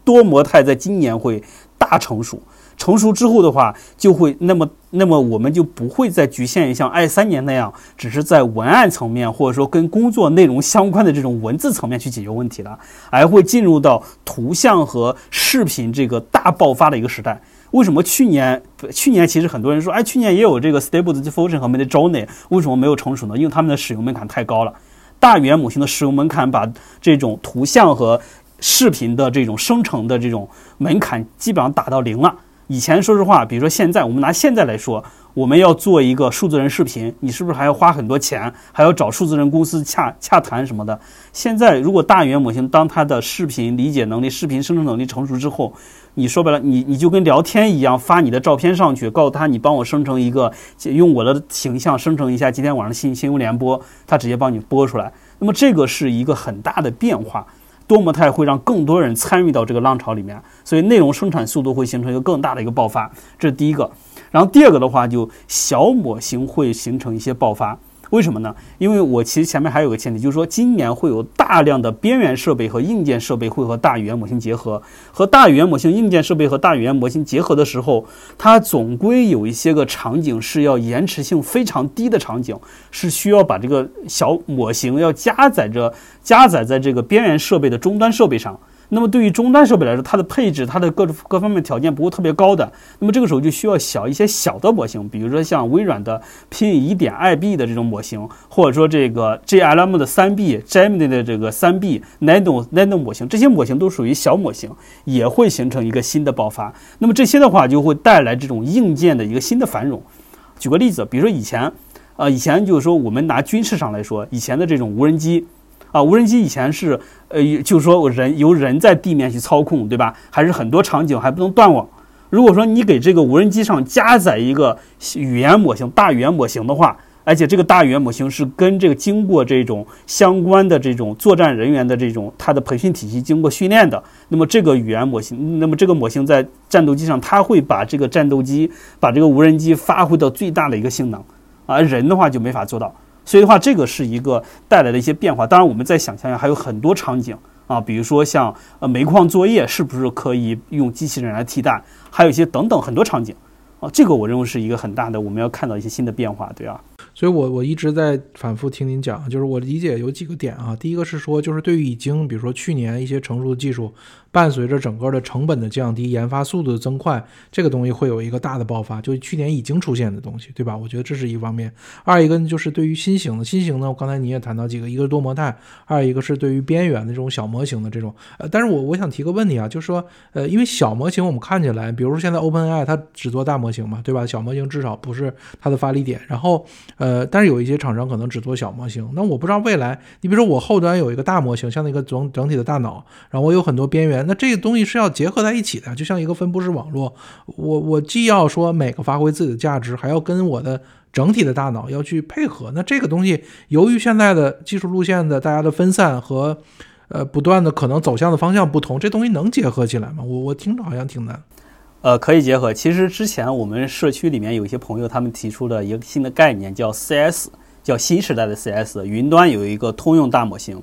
多模态在今年会大成熟。成熟之后的话，就会那么那么我们就不会再局限于像二三年那样，只是在文案层面或者说跟工作内容相关的这种文字层面去解决问题了，而会进入到图像和视频这个大爆发的一个时代。为什么去年去年其实很多人说，哎，去年也有这个 Stable Diffusion 和 Midjourney，为什么没有成熟呢？因为他们的使用门槛太高了。大语言模型的使用门槛把这种图像和视频的这种生成的这种门槛基本上打到零了。以前说实话，比如说现在，我们拿现在来说，我们要做一个数字人视频，你是不是还要花很多钱，还要找数字人公司洽洽谈什么的？现在如果大语言模型当它的视频理解能力、视频生成能力成熟之后，你说白了，你你就跟聊天一样，发你的照片上去，告诉他你帮我生成一个，用我的形象生成一下今天晚上新新闻联播，他直接帮你播出来。那么这个是一个很大的变化。多模态会让更多人参与到这个浪潮里面，所以内容生产速度会形成一个更大的一个爆发，这是第一个。然后第二个的话，就小模型会形成一些爆发。为什么呢？因为我其实前面还有个前提，就是说今年会有大量的边缘设备和硬件设备会和大语言模型结合，和大语言模型硬件设备和大语言模型结合的时候，它总归有一些个场景是要延迟性非常低的场景，是需要把这个小模型要加载着加载在这个边缘设备的终端设备上。那么对于终端设备来说，它的配置、它的各各方面条件不会特别高的，那么这个时候就需要小一些小的模型，比如说像微软的 Pin 1点 IB 的这种模型，或者说这个 g l m 的 3B、Gemini 的这个 3B、Nano Nano 模型，这些模型都属于小模型，也会形成一个新的爆发。那么这些的话就会带来这种硬件的一个新的繁荣。举个例子，比如说以前，呃，以前就是说我们拿军事上来说，以前的这种无人机。啊，无人机以前是，呃，就是说我人由人在地面去操控，对吧？还是很多场景还不能断网。如果说你给这个无人机上加载一个语言模型、大语言模型的话，而且这个大语言模型是跟这个经过这种相关的这种作战人员的这种它的培训体系经过训练的，那么这个语言模型，那么这个模型在战斗机上，它会把这个战斗机、把这个无人机发挥到最大的一个性能，而人的话就没法做到。所以的话，这个是一个带来的一些变化。当然，我们再想象一下，还有很多场景啊，比如说像呃煤矿作业，是不是可以用机器人来替代？还有一些等等很多场景啊，这个我认为是一个很大的，我们要看到一些新的变化，对啊。所以，我我一直在反复听您讲，就是我理解有几个点啊。第一个是说，就是对于已经比如说去年一些成熟的技术，伴随着整个的成本的降低、研发速度的增快，这个东西会有一个大的爆发。就去年已经出现的东西，对吧？我觉得这是一方面。二一个呢，就是对于新型的，新型呢，刚才你也谈到几个，一个是多模态，二一个是对于边缘的这种小模型的这种。呃，但是我我想提个问题啊，就是说，呃，因为小模型我们看起来，比如说现在 OpenAI 它只做大模型嘛，对吧？小模型至少不是它的发力点。然后，呃，但是有一些厂商可能只做小模型，那我不知道未来，你比如说我后端有一个大模型，像那个整整体的大脑，然后我有很多边缘，那这个东西是要结合在一起的，就像一个分布式网络，我我既要说每个发挥自己的价值，还要跟我的整体的大脑要去配合，那这个东西由于现在的技术路线的大家的分散和呃不断的可能走向的方向不同，这东西能结合起来吗？我我听着好像挺难。呃，可以结合。其实之前我们社区里面有一些朋友，他们提出了一个新的概念，叫 CS，叫新时代的 CS。云端有一个通用大模型，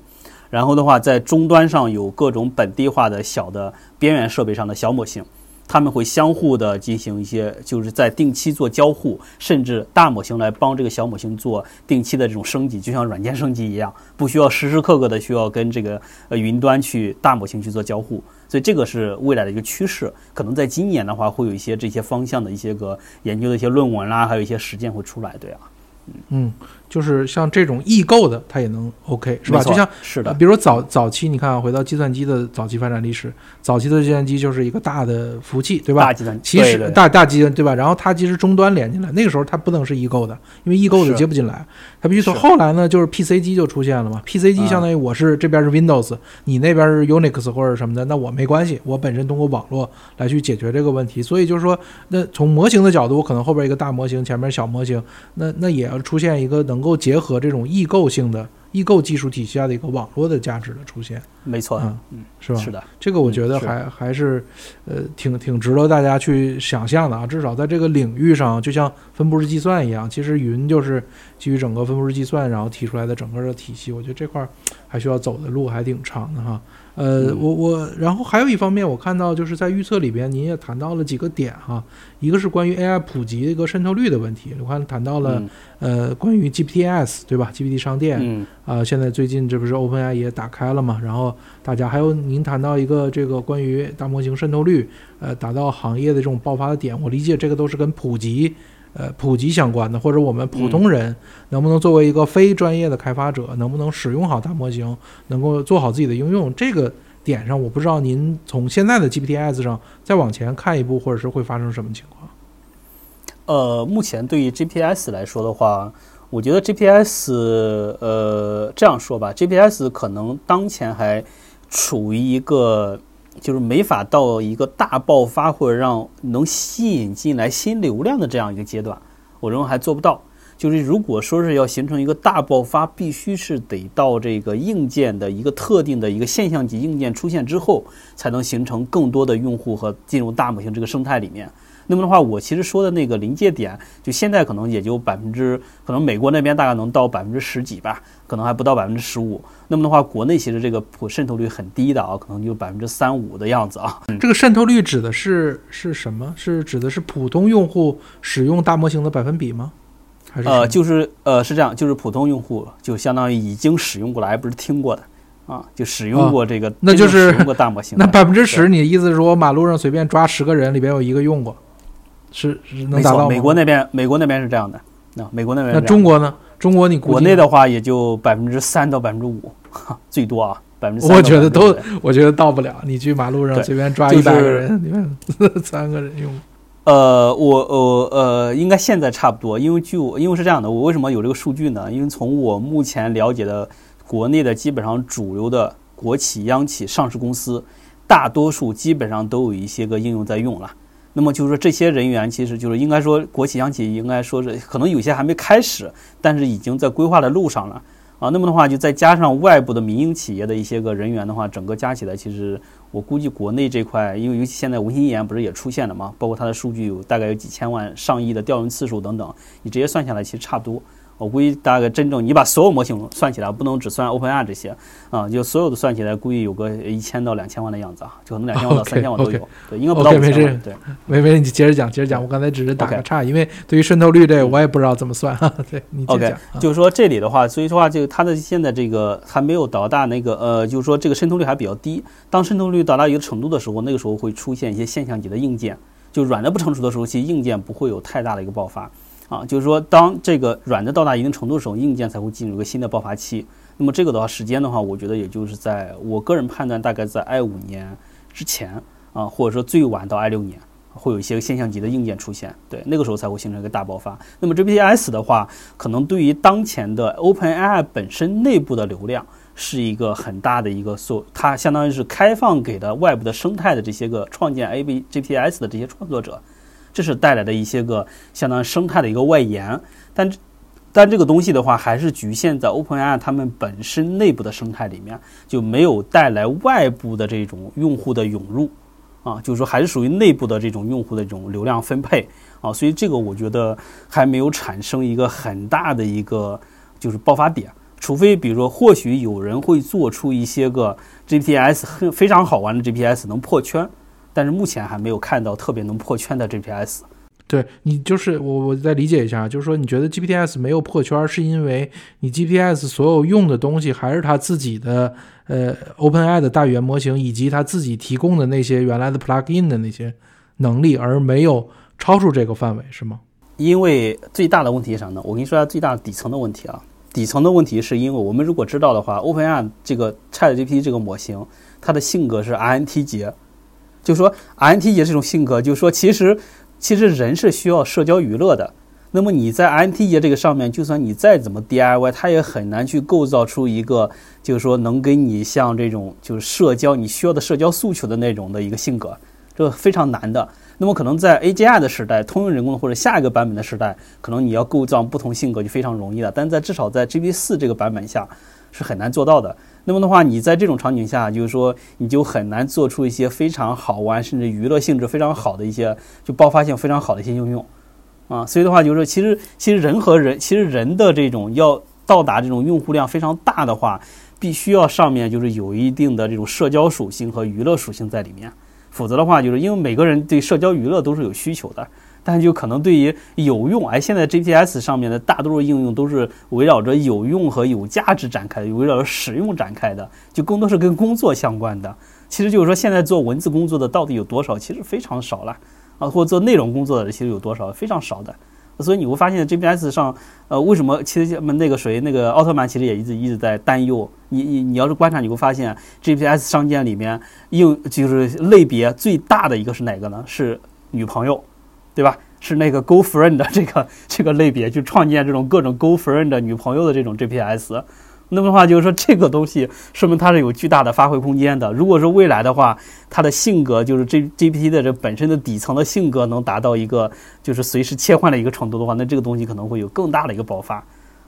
然后的话，在终端上有各种本地化的小的边缘设备上的小模型。他们会相互的进行一些，就是在定期做交互，甚至大模型来帮这个小模型做定期的这种升级，就像软件升级一样，不需要时时刻刻的需要跟这个呃云端去大模型去做交互。所以这个是未来的一个趋势，可能在今年的话会有一些这些方向的一些个研究的一些论文啦，还有一些实践会出来，对啊，嗯。就是像这种异构的，它也能 OK，是吧？就像是的，比如说早早期，你看啊，回到计算机的早期发展历史，早期的计算机就是一个大的服务器，对吧？大计算机，其实大大计算对吧？然后它其实终端连进来，那个时候它不能是异构的，因为异构的接不进来，它必须从后来呢，就是 PC 机就出现了嘛。PC 机相当于我是这边是 Windows，你那边是 Unix 或者什么的，那我没关系，我本身通过网络来去解决这个问题。所以就是说，那从模型的角度，我可能后边一个大模型，前面小模型，那那也要出现一个能够结合这种。异构性的异构技术体系下的一个网络的价值的出现，没错，嗯，是吧？是的，这个我觉得还还是呃挺挺值得大家去想象的啊。至少在这个领域上，就像分布式计算一样，其实云就是基于整个分布式计算然后提出来的整个的体系。我觉得这块还需要走的路还挺长的哈。呃，我我，然后还有一方面，我看到就是在预测里边，您也谈到了几个点哈，一个是关于 AI 普及一个渗透率的问题，我看谈到了呃关于 GPTs 对吧？GPT 商店啊，现在最近这不是 OpenAI 也打开了嘛？然后大家还有您谈到一个这个关于大模型渗透率，呃，达到行业的这种爆发的点，我理解这个都是跟普及。呃，普及相关的，或者我们普通人能不能作为一个非专业的开发者，能不能使用好大模型，能够做好自己的应用？这个点上，我不知道您从现在的 GPTs 上再往前看一步，或者是会发生什么情况？呃，目前对于 GPS 来说的话，我觉得 GPS，呃，这样说吧，GPS 可能当前还处于一个。就是没法到一个大爆发或者让能吸引进来新流量的这样一个阶段，我认为还做不到。就是如果说是要形成一个大爆发，必须是得到这个硬件的一个特定的一个现象级硬件出现之后，才能形成更多的用户和进入大模型这个生态里面。那么的话，我其实说的那个临界点，就现在可能也就百分之，可能美国那边大概能到百分之十几吧，可能还不到百分之十五。那么的话，国内其实这个普渗透率很低的啊，可能就百分之三五的样子啊。这个渗透率指的是是什么？是指的是普通用户使用大模型的百分比吗？还是呃，就是呃是这样，就是普通用户就相当于已经使用过了，而不是听过的。啊，就使用过这个，那就是使用过大模型。那百分之十，你的意思是说马路上随便抓十个人，里边有一个用过，是是能达到？美国那边，美国那边是这样的。那美国那边，那中国呢？中国你国内的话也就百分之三到百分之五，最多啊，百分之。我觉得都，我觉得到不了。你去马路上随便抓一百个人，里面 (laughs) 三个人用。呃，我呃呃，应该现在差不多，因为据我，因为是这样的，我为什么有这个数据呢？因为从我目前了解的，国内的基本上主流的国企、央企、上市公司，大多数基本上都有一些个应用在用了。那么就是说，这些人员其实就是应该说，国企、央企应该说是可能有些还没开始，但是已经在规划的路上了。啊，那么的话，就再加上外部的民营企业的一些个人员的话，整个加起来，其实我估计国内这块，因为尤其现在文心一言不是也出现了嘛，包括它的数据有大概有几千万、上亿的调用次数等等，你直接算下来，其实差不多。我估计大概真正你把所有模型算起来，不能只算 OpenAI 这些啊，就所有的算起来，估计有个一千到两千万的样子啊，就可能两千万到三千万都有。对，应该不到五千万。对，没没，你接着讲，接着讲。我刚才只是打个岔，因为对于渗透率这个我也不知道怎么算。对你接着讲。就是说这里的话，所以说话，就它的现在这个还没有到达那个呃，就是说这个渗透率还比较低。当渗透率到达一个程度的时候，那个时候会出现一些现象级的硬件，就软的不成熟的时候，其实硬件不会有太大的一个爆发。啊，就是说，当这个软的到达一定程度的时候，硬件才会进入一个新的爆发期。那么这个的话，时间的话，我觉得也就是在我个人判断，大概在 i 五年之前啊，或者说最晚到 i 六年，会有一些现象级的硬件出现。对，那个时候才会形成一个大爆发。那么 GPTs 的话，可能对于当前的 OpenAI 本身内部的流量是一个很大的一个所，它相当于是开放给的外部的生态的这些个创建 A B G P S 的这些创作者。这是带来的一些个相当于生态的一个外延，但但这个东西的话，还是局限在 OpenAI 他们本身内部的生态里面，就没有带来外部的这种用户的涌入，啊，就是说还是属于内部的这种用户的这种流量分配。啊，所以这个我觉得还没有产生一个很大的一个就是爆发点，除非比如说或许有人会做出一些个 GPS 很非常好玩的 GPS 能破圈。但是目前还没有看到特别能破圈的 GPS。对你就是我，我再理解一下，就是说你觉得 GPS 没有破圈，是因为你 GPS 所有用的东西还是它自己的呃 OpenAI 的大语言模型，以及它自己提供的那些原来的 plugin 的那些能力，而没有超出这个范围，是吗？因为最大的问题是啥呢？我跟你说下最大底层的问题啊，底层的问题是因为我们如果知道的话，OpenAI 这个 ChatGPT 这个模型，它的性格是 INT 节。就是说，INTJ 这种性格，就是说，其实，其实人是需要社交娱乐的。那么你在 INTJ 这个上面，就算你再怎么 DIY，它也很难去构造出一个，就是说能给你像这种就是社交你需要的社交诉求的那种的一个性格，这非常难的。那么可能在 AGI 的时代，通用人工或者下一个版本的时代，可能你要构造不同性格就非常容易了。但在至少在 G P 四这个版本下，是很难做到的。那么的话，你在这种场景下，就是说，你就很难做出一些非常好玩，甚至娱乐性质非常好的一些，就爆发性非常好的一些应用，啊，所以的话，就是说，其实，其实人和人，其实人的这种要到达这种用户量非常大的话，必须要上面就是有一定的这种社交属性和娱乐属性在里面，否则的话，就是因为每个人对社交娱乐都是有需求的。但就可能对于有用，哎，现在 GPS 上面的大多数应用都是围绕着有用和有价值展开的，围绕着使用展开的，就更多是跟工作相关的。其实就是说，现在做文字工作的到底有多少？其实非常少了啊，或做内容工作的其实有多少？非常少的。所以你会发现 GPS 上，呃，为什么其实那个谁，那个奥特曼其实也一直一直在担忧。你你你要是观察，你会发现 GPS 商店里面应就是类别最大的一个是哪个呢？是女朋友。对吧？是那个 Go Friend 的这个这个类别，去创建这种各种 Go Friend 的女朋友的这种 GPS。那么的话，就是说这个东西说明它是有巨大的发挥空间的。如果说未来的话，它的性格就是 G GPT 的这本身的底层的性格能达到一个就是随时切换的一个程度的话，那这个东西可能会有更大的一个爆发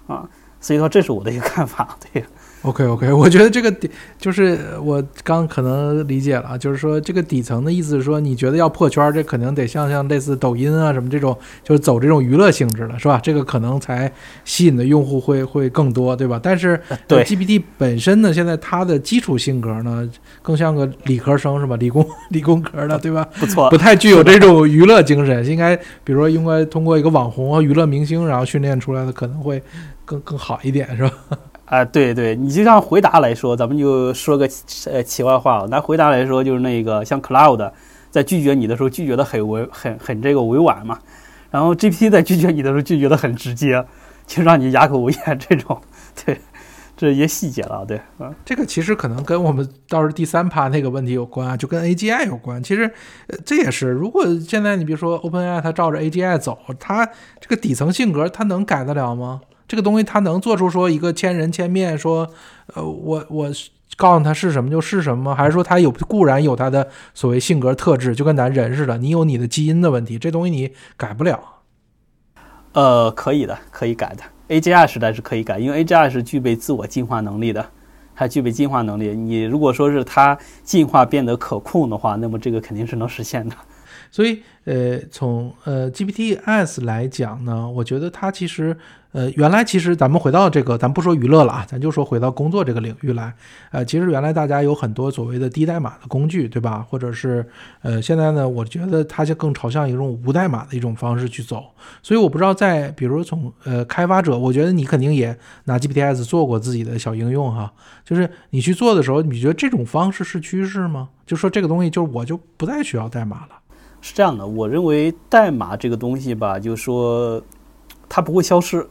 啊。所以说，这是我的一个看法，对。OK OK，(laughs) 我觉得这个底就是我刚可能理解了，就是说这个底层的意思是说，你觉得要破圈，这可能得像像类似抖音啊什么这种，就是走这种娱乐性质的，是吧？这个可能才吸引的用户会会更多，对吧？(laughs) 但是对 GPT 本身呢，现在它的基础性格呢，更像个理科生，是吧？理工理工科的，对吧？(laughs) 不错，不太具有这种娱乐精神，应该比如说应该通过一个网红和娱乐明星，然后训练出来的可能会更更好一点，是吧？啊，对对，你就像回答来说，咱们就说个呃题外话，拿回答来说，就是那个像 Cloud 在拒绝你的时候拒绝的很委很很这个委婉嘛，然后 GPT 在拒绝你的时候拒绝的很直接，就让你哑口无言这种，对。这些细节了，对，嗯，这个其实可能跟我们倒是第三趴那个问题有关啊，就跟 AGI 有关。其实，这也是，如果现在你比如说 OpenAI 它照着 AGI 走，它这个底层性格它能改得了吗？这个东西它能做出说一个千人千面，说，呃，我我告诉他是什么就是什么，还是说它有固然有它的所谓性格特质，就跟咱人似的，你有你的基因的问题，这东西你改不了。呃，可以的，可以改的。AGI 时代是可以改，因为 AGI 是具备自我进化能力的，它具备进化能力。你如果说是它进化变得可控的话，那么这个肯定是能实现的。所以，呃，从呃 GPTs 来讲呢，我觉得它其实。呃，原来其实咱们回到这个，咱不说娱乐了啊，咱就说回到工作这个领域来。呃，其实原来大家有很多所谓的低代码的工具，对吧？或者是呃，现在呢，我觉得它就更朝向一种无代码的一种方式去走。所以我不知道在，比如从呃开发者，我觉得你肯定也拿 GPTs 做过自己的小应用哈。就是你去做的时候，你觉得这种方式是趋势吗？就说这个东西，就是我就不再需要代码了。是这样的，我认为代码这个东西吧，就是说它不会消失。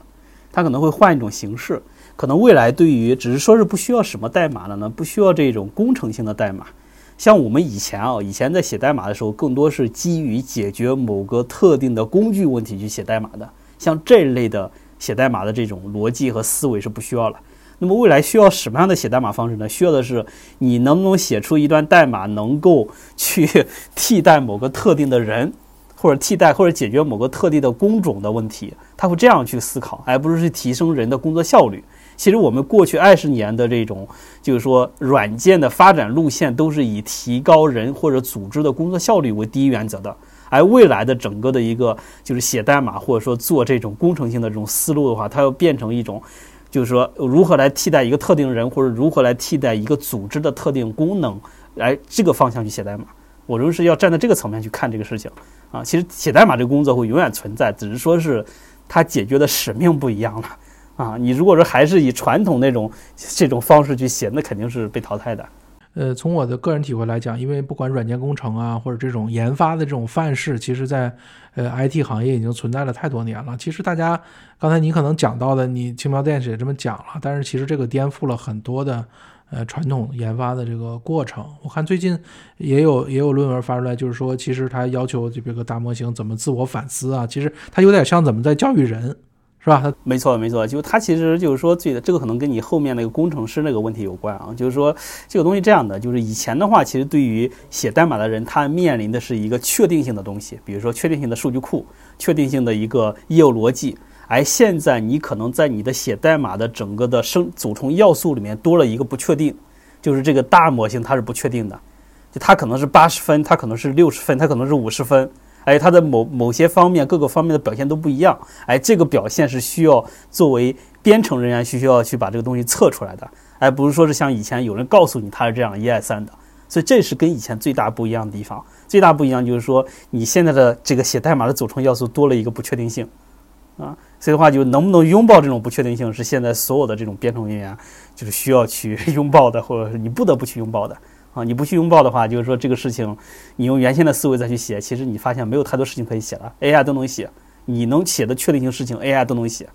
它可能会换一种形式，可能未来对于只是说是不需要什么代码了呢？不需要这种工程性的代码。像我们以前啊，以前在写代码的时候，更多是基于解决某个特定的工具问题去写代码的。像这类的写代码的这种逻辑和思维是不需要了。那么未来需要什么样的写代码方式呢？需要的是你能不能写出一段代码，能够去替代某个特定的人。或者替代或者解决某个特定的工种的问题，他会这样去思考，而不是去提升人的工作效率。其实我们过去二十年的这种，就是说软件的发展路线都是以提高人或者组织的工作效率为第一原则的。而未来的整个的一个就是写代码或者说做这种工程性的这种思路的话，它要变成一种，就是说如何来替代一个特定人或者如何来替代一个组织的特定功能，来这个方向去写代码。我认为是要站在这个层面去看这个事情。啊，其实写代码这个工作会永远存在，只是说是它解决的使命不一样了。啊，你如果说还是以传统那种这种方式去写，那肯定是被淘汰的。呃，从我的个人体会来讲，因为不管软件工程啊，或者这种研发的这种范式，其实在呃 IT 行业已经存在了太多年了。其实大家刚才你可能讲到的，你轻描淡写这么讲了，但是其实这个颠覆了很多的。呃，传统研发的这个过程，我看最近也有也有论文发出来，就是说，其实它要求这个大模型怎么自我反思啊，其实它有点像怎么在教育人，是吧？没错没错，就它其实就是说，这个这个可能跟你后面那个工程师那个问题有关啊，就是说这个东西这样的，就是以前的话，其实对于写代码的人，他面临的是一个确定性的东西，比如说确定性的数据库，确定性的一个业务逻辑。而现在，你可能在你的写代码的整个的生组成要素里面多了一个不确定，就是这个大模型它是不确定的，就它可能是八十分，它可能是六十分，它可能是五十分，哎，它的某某些方面各个方面的表现都不一样，哎，这个表现是需要作为编程人员需要去把这个东西测出来的，而不是说是像以前有人告诉你它是这样一二三的，所以这是跟以前最大不一样的地方，最大不一样就是说你现在的这个写代码的组成要素多了一个不确定性，啊。所以的话，就能不能拥抱这种不确定性，是现在所有的这种编程人员就是需要去 (laughs) 拥抱的，或者是你不得不去拥抱的啊！你不去拥抱的话，就是说这个事情，你用原先的思维再去写，其实你发现没有太多事情可以写了。AI 都能写，你能写的确定性事情，AI 都能写。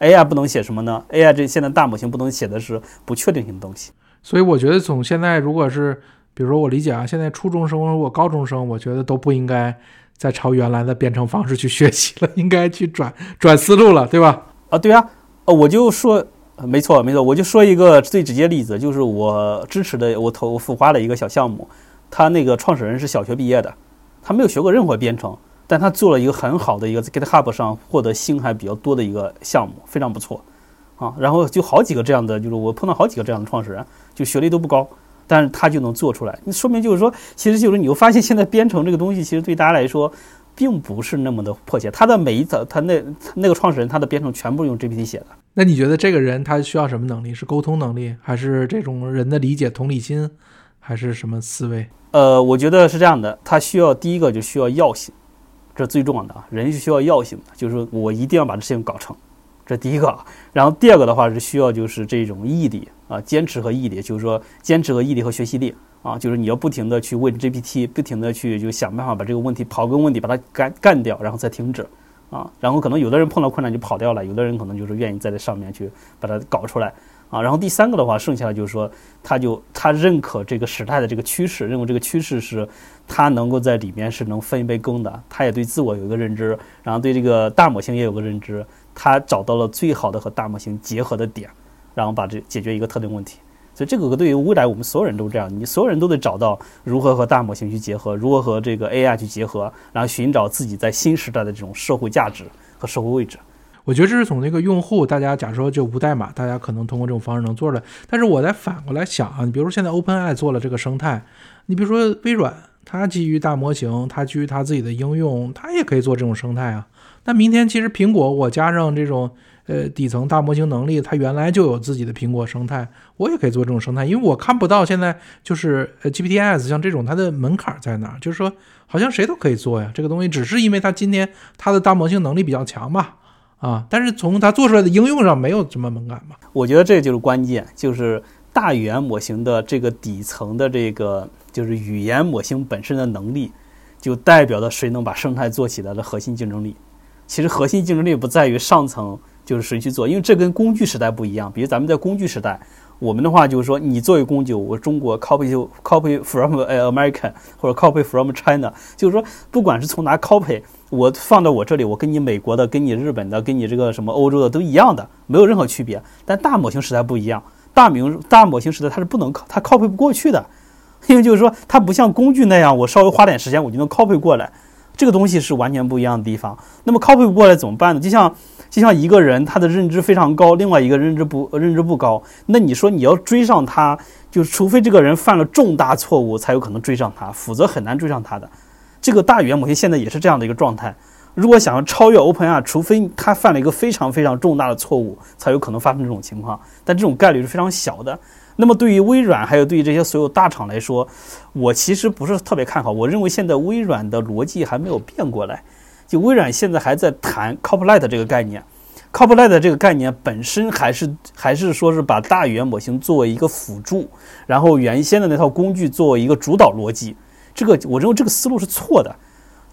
AI 不能写什么呢？AI 这现在大模型不能写的是不确定性的东西。所以我觉得从现在，如果是比如说我理解啊，现在初中生或者我高中生，我觉得都不应该。再朝原来的编程方式去学习了，应该去转转思路了，对吧？啊，对啊，呃，我就说，没错，没错，我就说一个最直接例子，就是我支持的，我投我孵化的一个小项目，他那个创始人是小学毕业的，他没有学过任何编程，但他做了一个很好的一个 GitHub 上获得星还比较多的一个项目，非常不错，啊，然后就好几个这样的，就是我碰到好几个这样的创始人，就学历都不高。但是他就能做出来，那说明就是说，其实就是你会发现，现在编程这个东西，其实对大家来说，并不是那么的迫切。他的每一层，他那那个创始人，他的编程全部用 GPT 写的。那你觉得这个人他需要什么能力？是沟通能力，还是这种人的理解、同理心，还是什么思维？呃，我觉得是这样的，他需要第一个就需要药性，这最重要的啊，人是需要药性的，就是说我一定要把这事情搞成，这第一个。然后第二个的话是需要就是这种毅力啊，坚持和毅力，就是说坚持和毅力和学习力啊，就是你要不停的去问 GPT，不停的去就想办法把这个问题刨根问底，把它干干掉，然后再停止啊。然后可能有的人碰到困难就跑掉了，有的人可能就是愿意在这上面去把它搞出来。啊，然后第三个的话，剩下的就是说，他就他认可这个时代的这个趋势，认为这个趋势是他能够在里面是能分一杯羹的。他也对自我有一个认知，然后对这个大模型也有个认知，他找到了最好的和大模型结合的点，然后把这解决一个特定问题。所以这个对于未来我们所有人都这样，你所有人都得找到如何和大模型去结合，如何和这个 AI 去结合，然后寻找自己在新时代的这种社会价值和社会位置。我觉得这是从那个用户，大家假如说就无代码，大家可能通过这种方式能做的。但是我再反过来想啊，你比如说现在 OpenAI 做了这个生态，你比如说微软，它基于大模型，它基于它自己的应用，它也可以做这种生态啊。那明天其实苹果我加上这种呃底层大模型能力，它原来就有自己的苹果生态，我也可以做这种生态，因为我看不到现在就是呃 GPTs 像这种它的门槛在哪，就是说好像谁都可以做呀，这个东西只是因为它今天它的大模型能力比较强吧。啊，但是从它做出来的应用上没有什么门槛吧？我觉得这就是关键，就是大语言模型的这个底层的这个就是语言模型本身的能力，就代表了谁能把生态做起来的核心竞争力。其实核心竞争力不在于上层就是谁去做，因为这跟工具时代不一样。比如咱们在工具时代。我们的话就是说，你作为工具，我中国 copy 就 copy from American 或者 copy from China，就是说，不管是从哪 copy，我放到我这里，我跟你美国的、跟你日本的、跟你这个什么欧洲的都一样的，没有任何区别。但大模型时代不一样，大名大模型时代它是不能它 copy 不过去的，因为就是说它不像工具那样，我稍微花点时间我就能 copy 过来，这个东西是完全不一样的地方。那么 copy 不过来怎么办呢？就像就像一个人，他的认知非常高，另外一个认知不认知不高，那你说你要追上他，就除非这个人犯了重大错误，才有可能追上他，否则很难追上他的。这个大语言模型现在也是这样的一个状态。如果想要超越 OpenAI，除非他犯了一个非常非常重大的错误，才有可能发生这种情况。但这种概率是非常小的。那么对于微软，还有对于这些所有大厂来说，我其实不是特别看好。我认为现在微软的逻辑还没有变过来。就微软现在还在谈 Copilot 这个概念，Copilot 这个概念本身还是还是说是把大语言模型作为一个辅助，然后原先的那套工具作为一个主导逻辑。这个我认为这个思路是错的，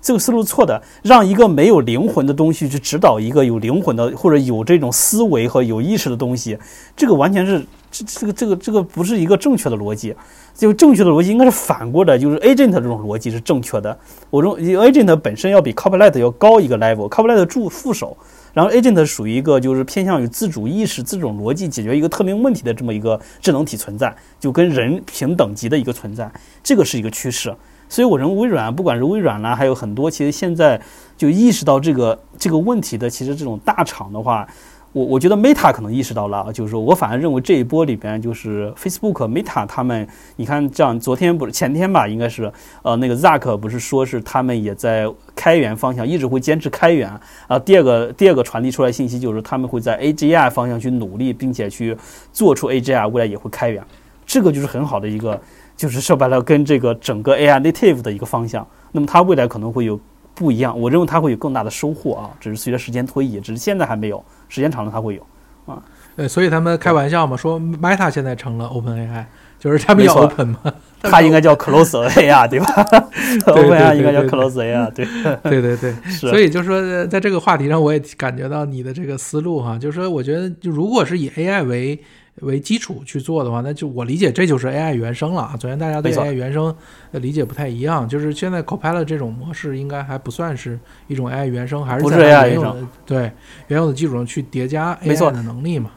这个思路是错的，让一个没有灵魂的东西去指导一个有灵魂的或者有这种思维和有意识的东西，这个完全是这这个这个这个不是一个正确的逻辑。就正确的逻辑应该是反过来，就是 agent 这种逻辑是正确的。我认为 agent 本身要比 copilot 要高一个 level，copilot 助副手，然后 agent 属于一个就是偏向于自主意识、自主逻辑解决一个特定问题的这么一个智能体存在，就跟人平等级的一个存在，这个是一个趋势。所以我认为微软，不管是微软啦，还有很多其实现在就意识到这个这个问题的，其实这种大厂的话。我我觉得 Meta 可能意识到了，就是说我反而认为这一波里边就是 Facebook、Meta 他们，你看这样，昨天不是前天吧，应该是，呃，那个 Zuck 不是说是他们也在开源方向一直会坚持开源啊。第二个第二个传递出来信息就是他们会在 AGI 方向去努力，并且去做出 AGI，未来也会开源，这个就是很好的一个，就是说白了跟这个整个 AI native 的一个方向。那么它未来可能会有。不一样，我认为它会有更大的收获啊，只是随着时间推移，只是现在还没有，时间长了它会有啊。呃，所以他们开玩笑嘛，说 Meta 现在成了 OpenAI，就是他们要 Open 嘛，(laughs) 它应该叫 Close AI 对吧？(laughs) OpenAI 应该叫 Close AI，对 (laughs) 对对对。所以就是说，在这个话题上，我也感觉到你的这个思路哈，就是说，我觉得就如果是以 AI 为为基础去做的话，那就我理解这就是 AI 原生了啊。昨天大家对 AI 原生的理解不太一样，就是现在 Copilot 这种模式应该还不算是一种 AI 原生，还是在原有的对原有的基础上去叠加 AI 的能力嘛。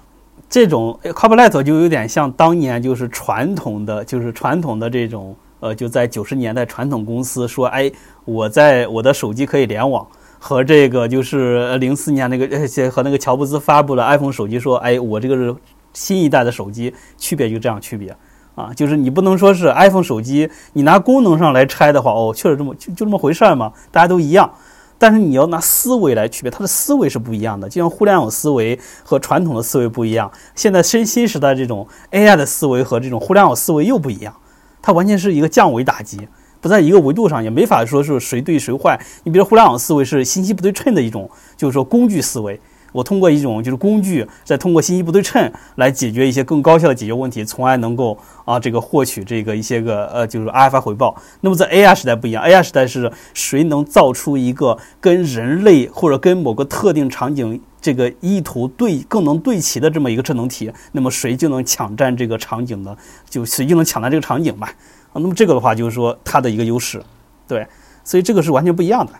这种 Copilot 就有点像当年就是传统的，就是传统的这种呃，就在九十年代传统公司说，哎，我在我的手机可以联网，和这个就是零四年那个和那个乔布斯发布了 iPhone 手机说，哎，我这个是。新一代的手机区别就这样区别啊，就是你不能说是 iPhone 手机，你拿功能上来拆的话，哦，确实这么就就这么回事儿嘛，大家都一样。但是你要拿思维来区别，它的思维是不一样的，就像互联网思维和传统的思维不一样。现在新新时代这种 AI 的思维和这种互联网思维又不一样，它完全是一个降维打击，不在一个维度上，也没法说是谁对谁坏。你比如互联网思维是信息不对称的一种，就是说工具思维。我通过一种就是工具，再通过信息不对称来解决一些更高效的解决问题，从而能够啊这个获取这个一些个呃就是阿尔法回报。那么在 AI 时代不一样，AI 时代是谁能造出一个跟人类或者跟某个特定场景这个意图对更能对齐的这么一个智能体，那么谁就能抢占这个场景的，就谁就能抢占这个场景吧。啊，那么这个的话就是说它的一个优势，对，所以这个是完全不一样的。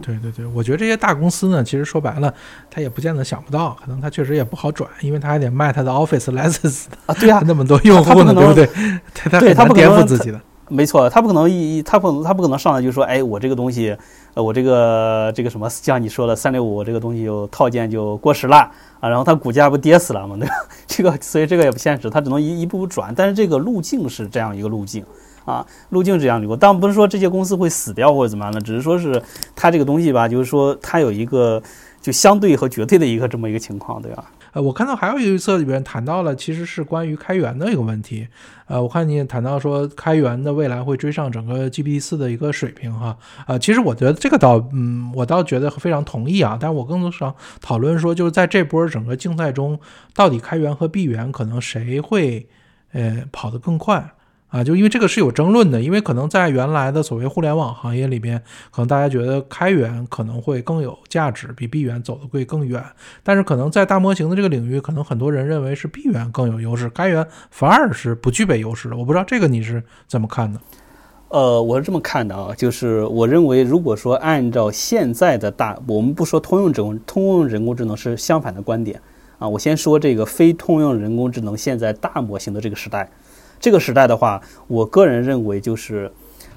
对对对，我觉得这些大公司呢，其实说白了，他也不见得想不到，可能他确实也不好转，因为他还得卖他的 Office license 啊，(laughs) 对啊，那么多用户呢，对不对？他对他不颠覆自己的，没错，他不可能一他不他不可能上来就说，哎，我这个东西，呃，我这个这个什么，像你说的三六五这个东西有套件就过时了啊，然后它股价不跌死了吗？对吧？这个所以这个也不现实，他只能一一步步转，但是这个路径是这样一个路径。啊，路径这样过，当然不是说这些公司会死掉或者怎么样的，只是说是它这个东西吧，就是说它有一个就相对和绝对的一个这么一个情况，对吧？呃，我看到还有一个预测里边谈到了，其实是关于开源的一个问题。呃，我看你也谈到说开源的未来会追上整个 GPT 四的一个水平哈。呃，其实我觉得这个倒，嗯，我倒觉得非常同意啊。但是我更多想讨论说，就是在这波整个竞赛中，到底开源和闭源可能谁会呃跑得更快？啊，就因为这个是有争论的，因为可能在原来的所谓互联网行业里边，可能大家觉得开源可能会更有价值，比闭源走的会更远。但是可能在大模型的这个领域，可能很多人认为是闭源更有优势，开源反而是不具备优势的。我不知道这个你是怎么看的？呃，我是这么看的啊，就是我认为，如果说按照现在的大，我们不说通用人通用人工智能是相反的观点啊，我先说这个非通用人工智能现在大模型的这个时代。这个时代的话，我个人认为就是，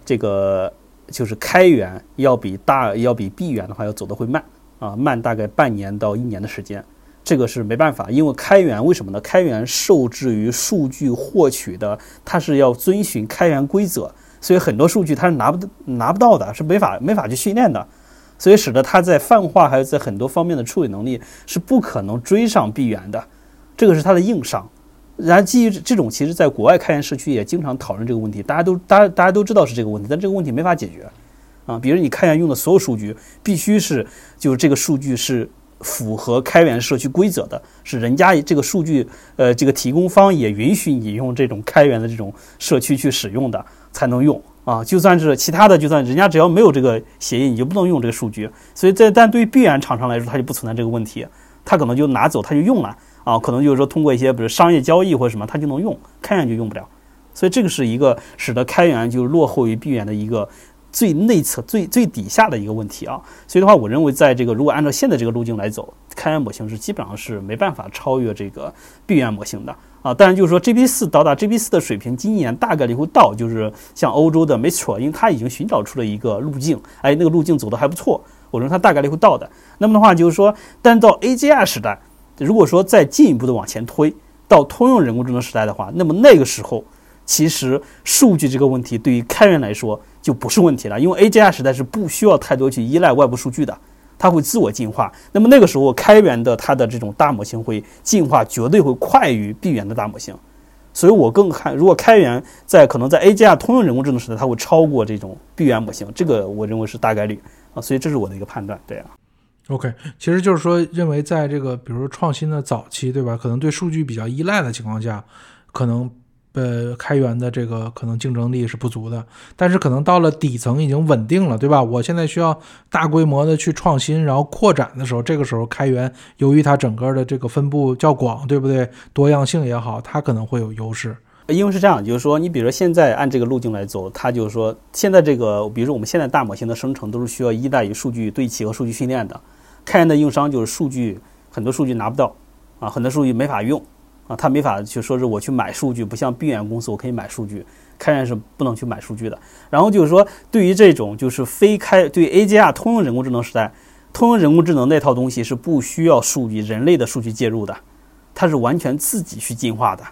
这个就是开源要比大要比闭源的话要走的会慢啊，慢大概半年到一年的时间，这个是没办法，因为开源为什么呢？开源受制于数据获取的，它是要遵循开源规则，所以很多数据它是拿不拿不到的，是没法没法去训练的，所以使得它在泛化还有在很多方面的处理能力是不可能追上闭源的，这个是它的硬伤。然后基于这种，其实在国外开源社区也经常讨论这个问题，大家都大家大家都知道是这个问题，但这个问题没法解决，啊，比如你开源用的所有数据，必须是就是这个数据是符合开源社区规则的，是人家这个数据呃这个提供方也允许你用这种开源的这种社区去使用的才能用啊，就算是其他的，就算人家只要没有这个协议，你就不能用这个数据，所以在但对于闭源厂商来说，它就不存在这个问题，他可能就拿走，他就用了。啊，可能就是说通过一些比如商业交易或者什么，它就能用，开源就用不了，所以这个是一个使得开源就落后于闭源的一个最内侧、最最底下的一个问题啊。所以的话，我认为在这个如果按照现在这个路径来走，开源模型是基本上是没办法超越这个闭源模型的啊。当然就是说 G P 四到达 G P 四的水平，今年大概率会到，就是像欧洲的 Mistral，因为它已经寻找出了一个路径，哎，那个路径走的还不错，我认为它大概率会到的。那么的话就是说，但到 A G I 时代。如果说再进一步的往前推到通用人工智能时代的话，那么那个时候，其实数据这个问题对于开源来说就不是问题了，因为 A G I 时代是不需要太多去依赖外部数据的，它会自我进化。那么那个时候开源的它的这种大模型会进化，绝对会快于闭源的大模型。所以我更看，如果开源在可能在 A G I 通用人工智能时代，它会超过这种闭源模型，这个我认为是大概率啊。所以这是我的一个判断，对啊。OK，其实就是说，认为在这个比如说创新的早期，对吧？可能对数据比较依赖的情况下，可能呃开源的这个可能竞争力是不足的。但是可能到了底层已经稳定了，对吧？我现在需要大规模的去创新，然后扩展的时候，这个时候开源由于它整个的这个分布较广，对不对？多样性也好，它可能会有优势。因为是这样，就是说，你比如说现在按这个路径来走，它就是说现在这个，比如说我们现在大模型的生成都是需要依赖于数据对齐和数据训练的。开源的硬伤就是数据很多数据拿不到啊，很多数据没法用啊，他没法去说是我去买数据，不像闭源公司我可以买数据，开源是不能去买数据的。然后就是说，对于这种就是非开对 A G R 通用人工智能时代，通用人工智能那套东西是不需要数据人类的数据介入的，它是完全自己去进化的。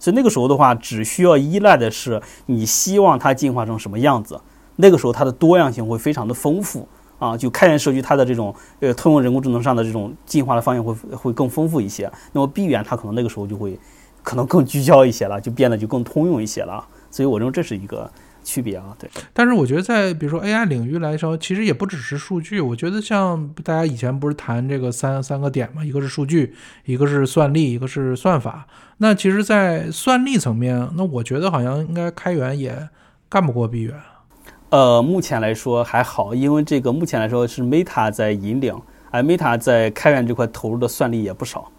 所以那个时候的话，只需要依赖的是你希望它进化成什么样子，那个时候它的多样性会非常的丰富。啊，就开源社区它的这种呃通用人工智能上的这种进化的方向会会更丰富一些。那么闭源它可能那个时候就会可能更聚焦一些了，就变得就更通用一些了。所以我认为这是一个区别啊。对，但是我觉得在比如说 AI 领域来说，其实也不只是数据。我觉得像大家以前不是谈这个三三个点嘛，一个是数据，一个是算力，一个是算法。那其实，在算力层面，那我觉得好像应该开源也干不过闭源。呃，目前来说还好，因为这个目前来说是 Meta 在引领，而 Meta 在开源这块投入的算力也不少，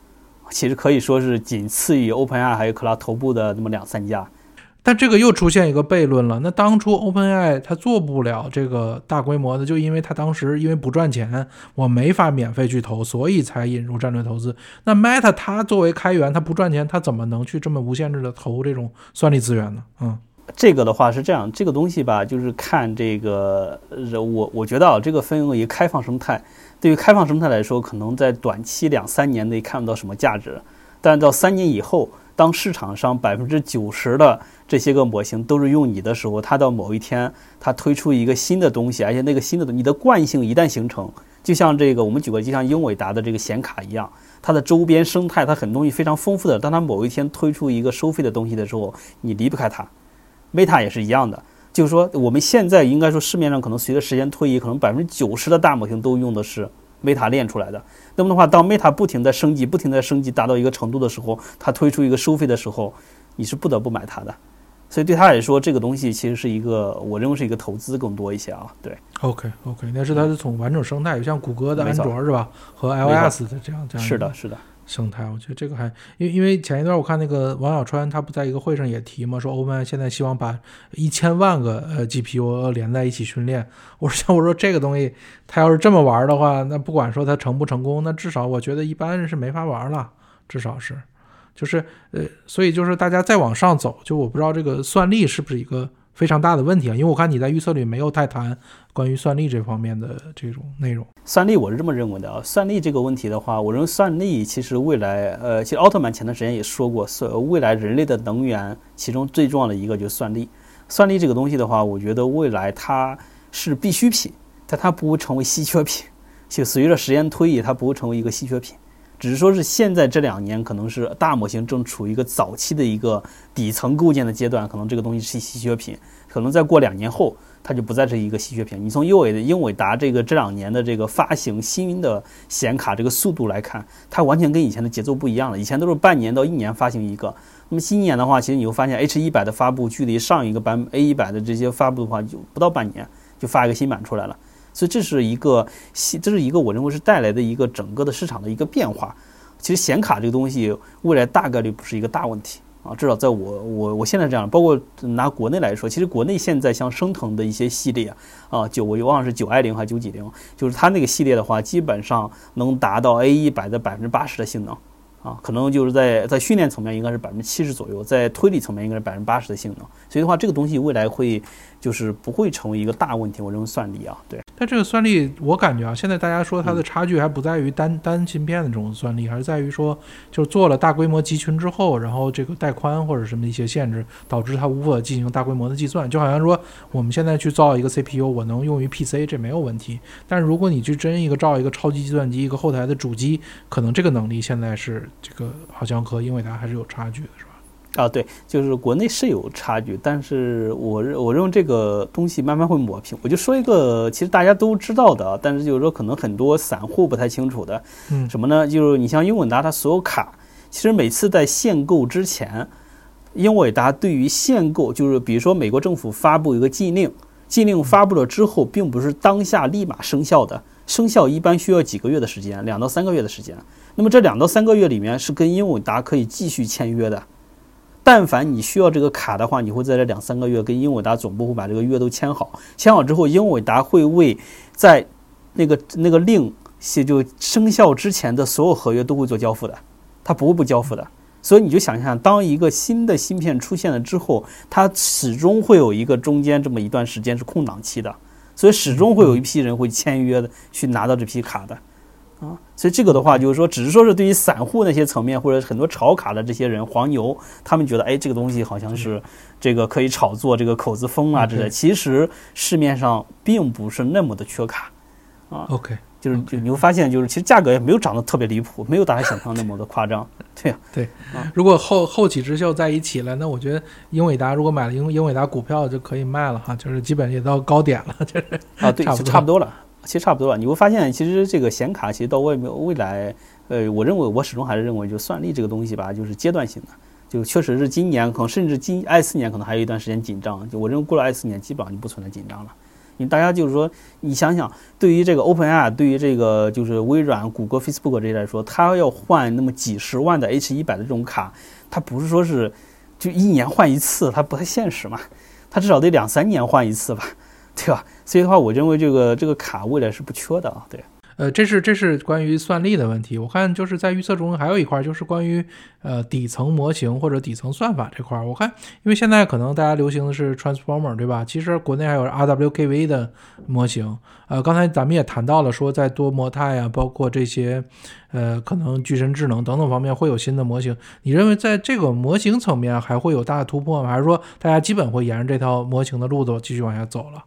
其实可以说是仅次于 OpenAI 还有 Cloud 头部的那么两三家。但这个又出现一个悖论了，那当初 OpenAI 它做不了这个大规模的，就因为它当时因为不赚钱，我没法免费去投，所以才引入战略投资。那 Meta 它作为开源，它不赚钱，它怎么能去这么无限制的投这种算力资源呢？嗯。这个的话是这样，这个东西吧，就是看这个，我我觉得啊，这个分为开放生态。对于开放生态来说，可能在短期两三年内看不到什么价值，但到三年以后，当市场上百分之九十的这些个模型都是用你的时候，它到某一天它推出一个新的东西，而且那个新的你的惯性一旦形成，就像这个我们举个就像英伟达的这个显卡一样，它的周边生态它很多东西非常丰富的，当它某一天推出一个收费的东西的时候，你离不开它。Meta 也是一样的，就是说我们现在应该说市面上可能随着时间推移，可能百分之九十的大模型都用的是 Meta 练出来的。那么的话，当 Meta 不停的升级、不停的升级，达到一个程度的时候，它推出一个收费的时候，你是不得不买它的。所以对他来说，这个东西其实是一个，我认为是一个投资更多一些啊。对，OK OK，那是它是从完整生态，像谷歌的安卓是吧，和 iOS 的这样这样。是的，是的。生态，我觉得这个还，因为因为前一段我看那个王小川，他不在一个会上也提嘛，说 OpenAI 现在希望把一千万个呃 GPU 连在一起训练。我说像我说这个东西，他要是这么玩的话，那不管说他成不成功，那至少我觉得一般人是没法玩了，至少是，就是呃，所以就是大家再往上走，就我不知道这个算力是不是一个。非常大的问题啊，因为我看你在预测里没有太谈关于算力这方面的这种内容。算力我是这么认为的啊，算力这个问题的话，我认为算力其实未来，呃，其实奥特曼前段时间也说过，所未来人类的能源其中最重要的一个就是算力。算力这个东西的话，我觉得未来它是必需品，但它不会成为稀缺品。就随着时间推移，它不会成为一个稀缺品。只是说是现在这两年，可能是大模型正处于一个早期的一个底层构建的阶段，可能这个东西是稀缺品，可能再过两年后，它就不再是一个稀缺品。你从英伟的英伟达这个这两年的这个发行新的显卡这个速度来看，它完全跟以前的节奏不一样了。以前都是半年到一年发行一个，那么今年的话，其实你会发现 H 一百的发布距离上一个版 A 一百的这些发布的话，就不到半年就发一个新版出来了。所以这是一个，这是一个我认为是带来的一个整个的市场的一个变化。其实显卡这个东西未来大概率不是一个大问题啊，至少在我我我现在这样，包括拿国内来说，其实国内现在像升腾的一些系列啊，啊九我忘了是九 i 零还是九几零，就是它那个系列的话，基本上能达到 A 一百的百分之八十的性能。啊，可能就是在在训练层面应该是百分之七十左右，在推理层面应该是百分之八十的性能，所以的话，这个东西未来会就是不会成为一个大问题。我认为算力啊，对。但这个算力，我感觉啊，现在大家说它的差距还不在于单单芯片的这种算力，还是在于说，就是做了大规模集群之后，然后这个带宽或者什么一些限制，导致它无法进行大规模的计算。就好像说，我们现在去造一个 CPU，我能用于 PC，这没有问题。但是如果你去真一个造一个超级计算机，一个后台的主机，可能这个能力现在是。这个好像和英伟达还是有差距的，是吧？啊，对，就是国内是有差距，但是我认我认为这个东西慢慢会抹平。我就说一个，其实大家都知道的啊，但是就是说可能很多散户不太清楚的，嗯，什么呢？就是你像英伟达，它所有卡，其实每次在限购之前，英伟达对于限购，就是比如说美国政府发布一个禁令，禁令发布了之后，并不是当下立马生效的，生效一般需要几个月的时间，两到三个月的时间。那么这两到三个月里面是跟英伟达可以继续签约的，但凡你需要这个卡的话，你会在这两三个月跟英伟达总部会把这个约都签好，签好之后，英伟达会为在那个那个令写就生效之前的所有合约都会做交付的，它不会不交付的。所以你就想象，当一个新的芯片出现了之后，它始终会有一个中间这么一段时间是空档期的，所以始终会有一批人会签约的去拿到这批卡的。啊，所以这个的话，就是说，只是说是对于散户那些层面，或者很多炒卡的这些人，黄牛，他们觉得，哎，这个东西好像是这个可以炒作，这个口子风啊之类。其实市面上并不是那么的缺卡，啊。OK，就是就你会发现，就是其实价格也没有涨得特别离谱，没有大家想象那么的夸张。对呀，(laughs) 对。如果后后起之秀在一起了，那我觉得英伟达如果买了英英伟达股票就可以卖了哈，就是基本也到高点了，就是啊，对，差不多了，其实差不多了。你会发现，其实这个显卡其实到未未来，呃，我认为我始终还是认为，就算力这个东西吧，就是阶段性的，就确实是今年可能甚至今二四年可能还有一段时间紧张，就我认为过了二四年基本上就不存在紧张了。你大家就是说，你想想，对于这个 OpenAI，对于这个就是微软、谷歌、Facebook 这些来说，它要换那么几十万的 H 一百的这种卡，它不是说是就一年换一次，它不太现实嘛，它至少得两三年换一次吧，对吧？所以的话，我认为这个这个卡未来是不缺的啊，对。呃，这是这是关于算力的问题。我看就是在预测中还有一块，就是关于呃底层模型或者底层算法这块。我看，因为现在可能大家流行的是 Transformer，对吧？其实国内还有 RWKV 的模型。呃，刚才咱们也谈到了，说在多模态啊，包括这些呃可能具身智能等等方面会有新的模型。你认为在这个模型层面还会有大的突破吗？还是说大家基本会沿着这套模型的路子继续往下走了？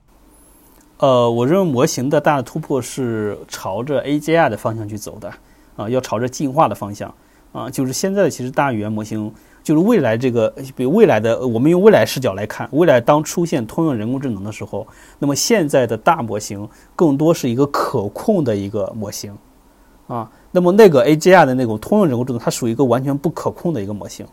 呃，我认为模型的大的突破是朝着 AGI 的方向去走的，啊，要朝着进化的方向，啊，就是现在其实大语言模型，就是未来这个，比如未来的，我们用未来视角来看，未来当出现通用人工智能的时候，那么现在的大模型更多是一个可控的一个模型，啊，那么那个 AGI 的那种通用人工智能，它属于一个完全不可控的一个模型。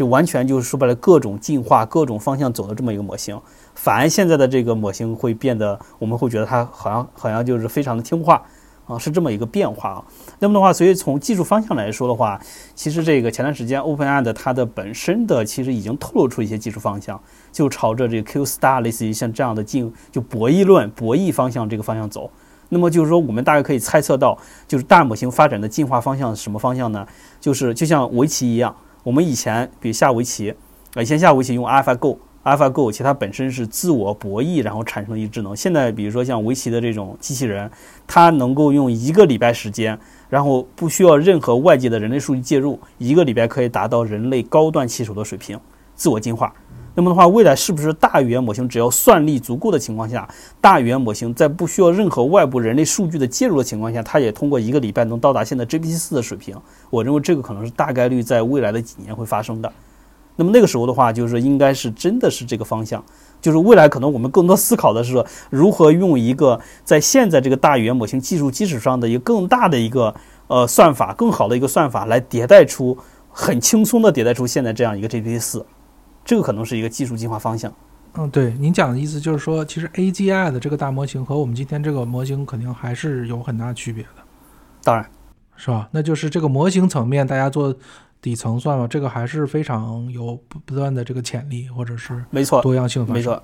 就完全就是说白了，各种进化、各种方向走的这么一个模型，反而现在的这个模型会变得，我们会觉得它好像好像就是非常的听话啊，是这么一个变化啊。那么的话，所以从技术方向来说的话，其实这个前段时间 OpenAI 它的本身的其实已经透露出一些技术方向，就朝着这个 Q Star 类似于像这样的进就博弈论、博弈方向这个方向走。那么就是说，我们大概可以猜测到，就是大模型发展的进化方向是什么方向呢？就是就像围棋一样。我们以前比如下围棋，啊以前下围棋用 AlphaGo，AlphaGo 其实它本身是自我博弈，然后产生的一个智能。现在比如说像围棋的这种机器人，它能够用一个礼拜时间，然后不需要任何外界的人类数据介入，一个礼拜可以达到人类高端棋手的水平，自我进化。那么的话，未来是不是大语言模型只要算力足够的情况下，大语言模型在不需要任何外部人类数据的介入的情况下，它也通过一个礼拜能到达现在 GPT 四的水平？我认为这个可能是大概率在未来的几年会发生的。那么那个时候的话，就是应该是真的是这个方向，就是未来可能我们更多思考的是说，如何用一个在现在这个大语言模型技术基础上的一个更大的一个呃算法，更好的一个算法来迭代出很轻松的迭代出现在这样一个 GPT 四。这个可能是一个技术进化方向。嗯，对，您讲的意思就是说，其实 AGI 的这个大模型和我们今天这个模型肯定还是有很大区别的。当然，是吧？那就是这个模型层面，大家做底层算法，这个还是非常有不不断的这个潜力，或者是没错多样性。没错，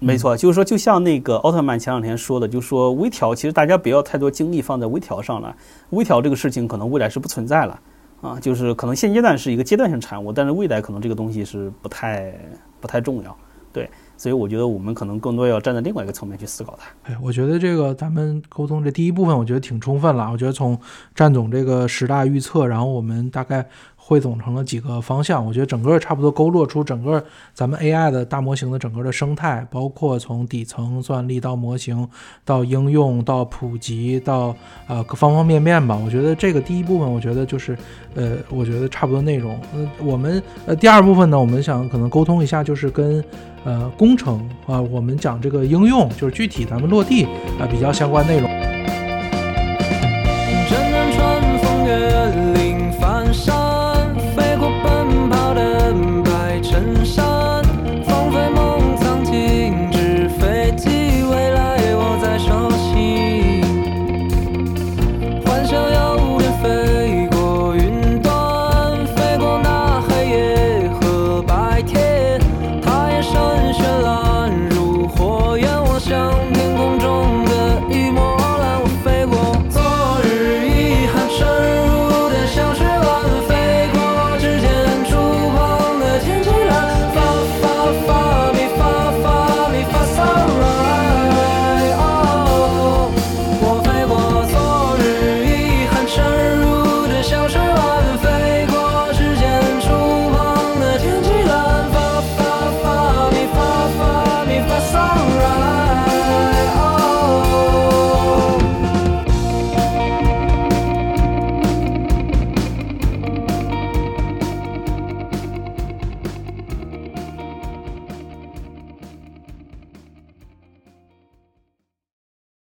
没错，就是说，就像那个奥特曼前两天说的，就说微调，其实大家不要太多精力放在微调上了。微调这个事情，可能未来是不存在了。啊，就是可能现阶段是一个阶段性产物，但是未来可能这个东西是不太不太重要，对，所以我觉得我们可能更多要站在另外一个层面去思考它。哎，我觉得这个咱们沟通这第一部分，我觉得挺充分了。我觉得从战总这个十大预测，然后我们大概。汇总成了几个方向，我觉得整个差不多勾勒出整个咱们 AI 的大模型的整个的生态，包括从底层算力到模型，到应用，到普及，到呃方方面面吧。我觉得这个第一部分，我觉得就是呃，我觉得差不多内容。呃，我们呃第二部分呢，我们想可能沟通一下，就是跟呃工程啊，我们讲这个应用，就是具体咱们落地啊比较相关内容。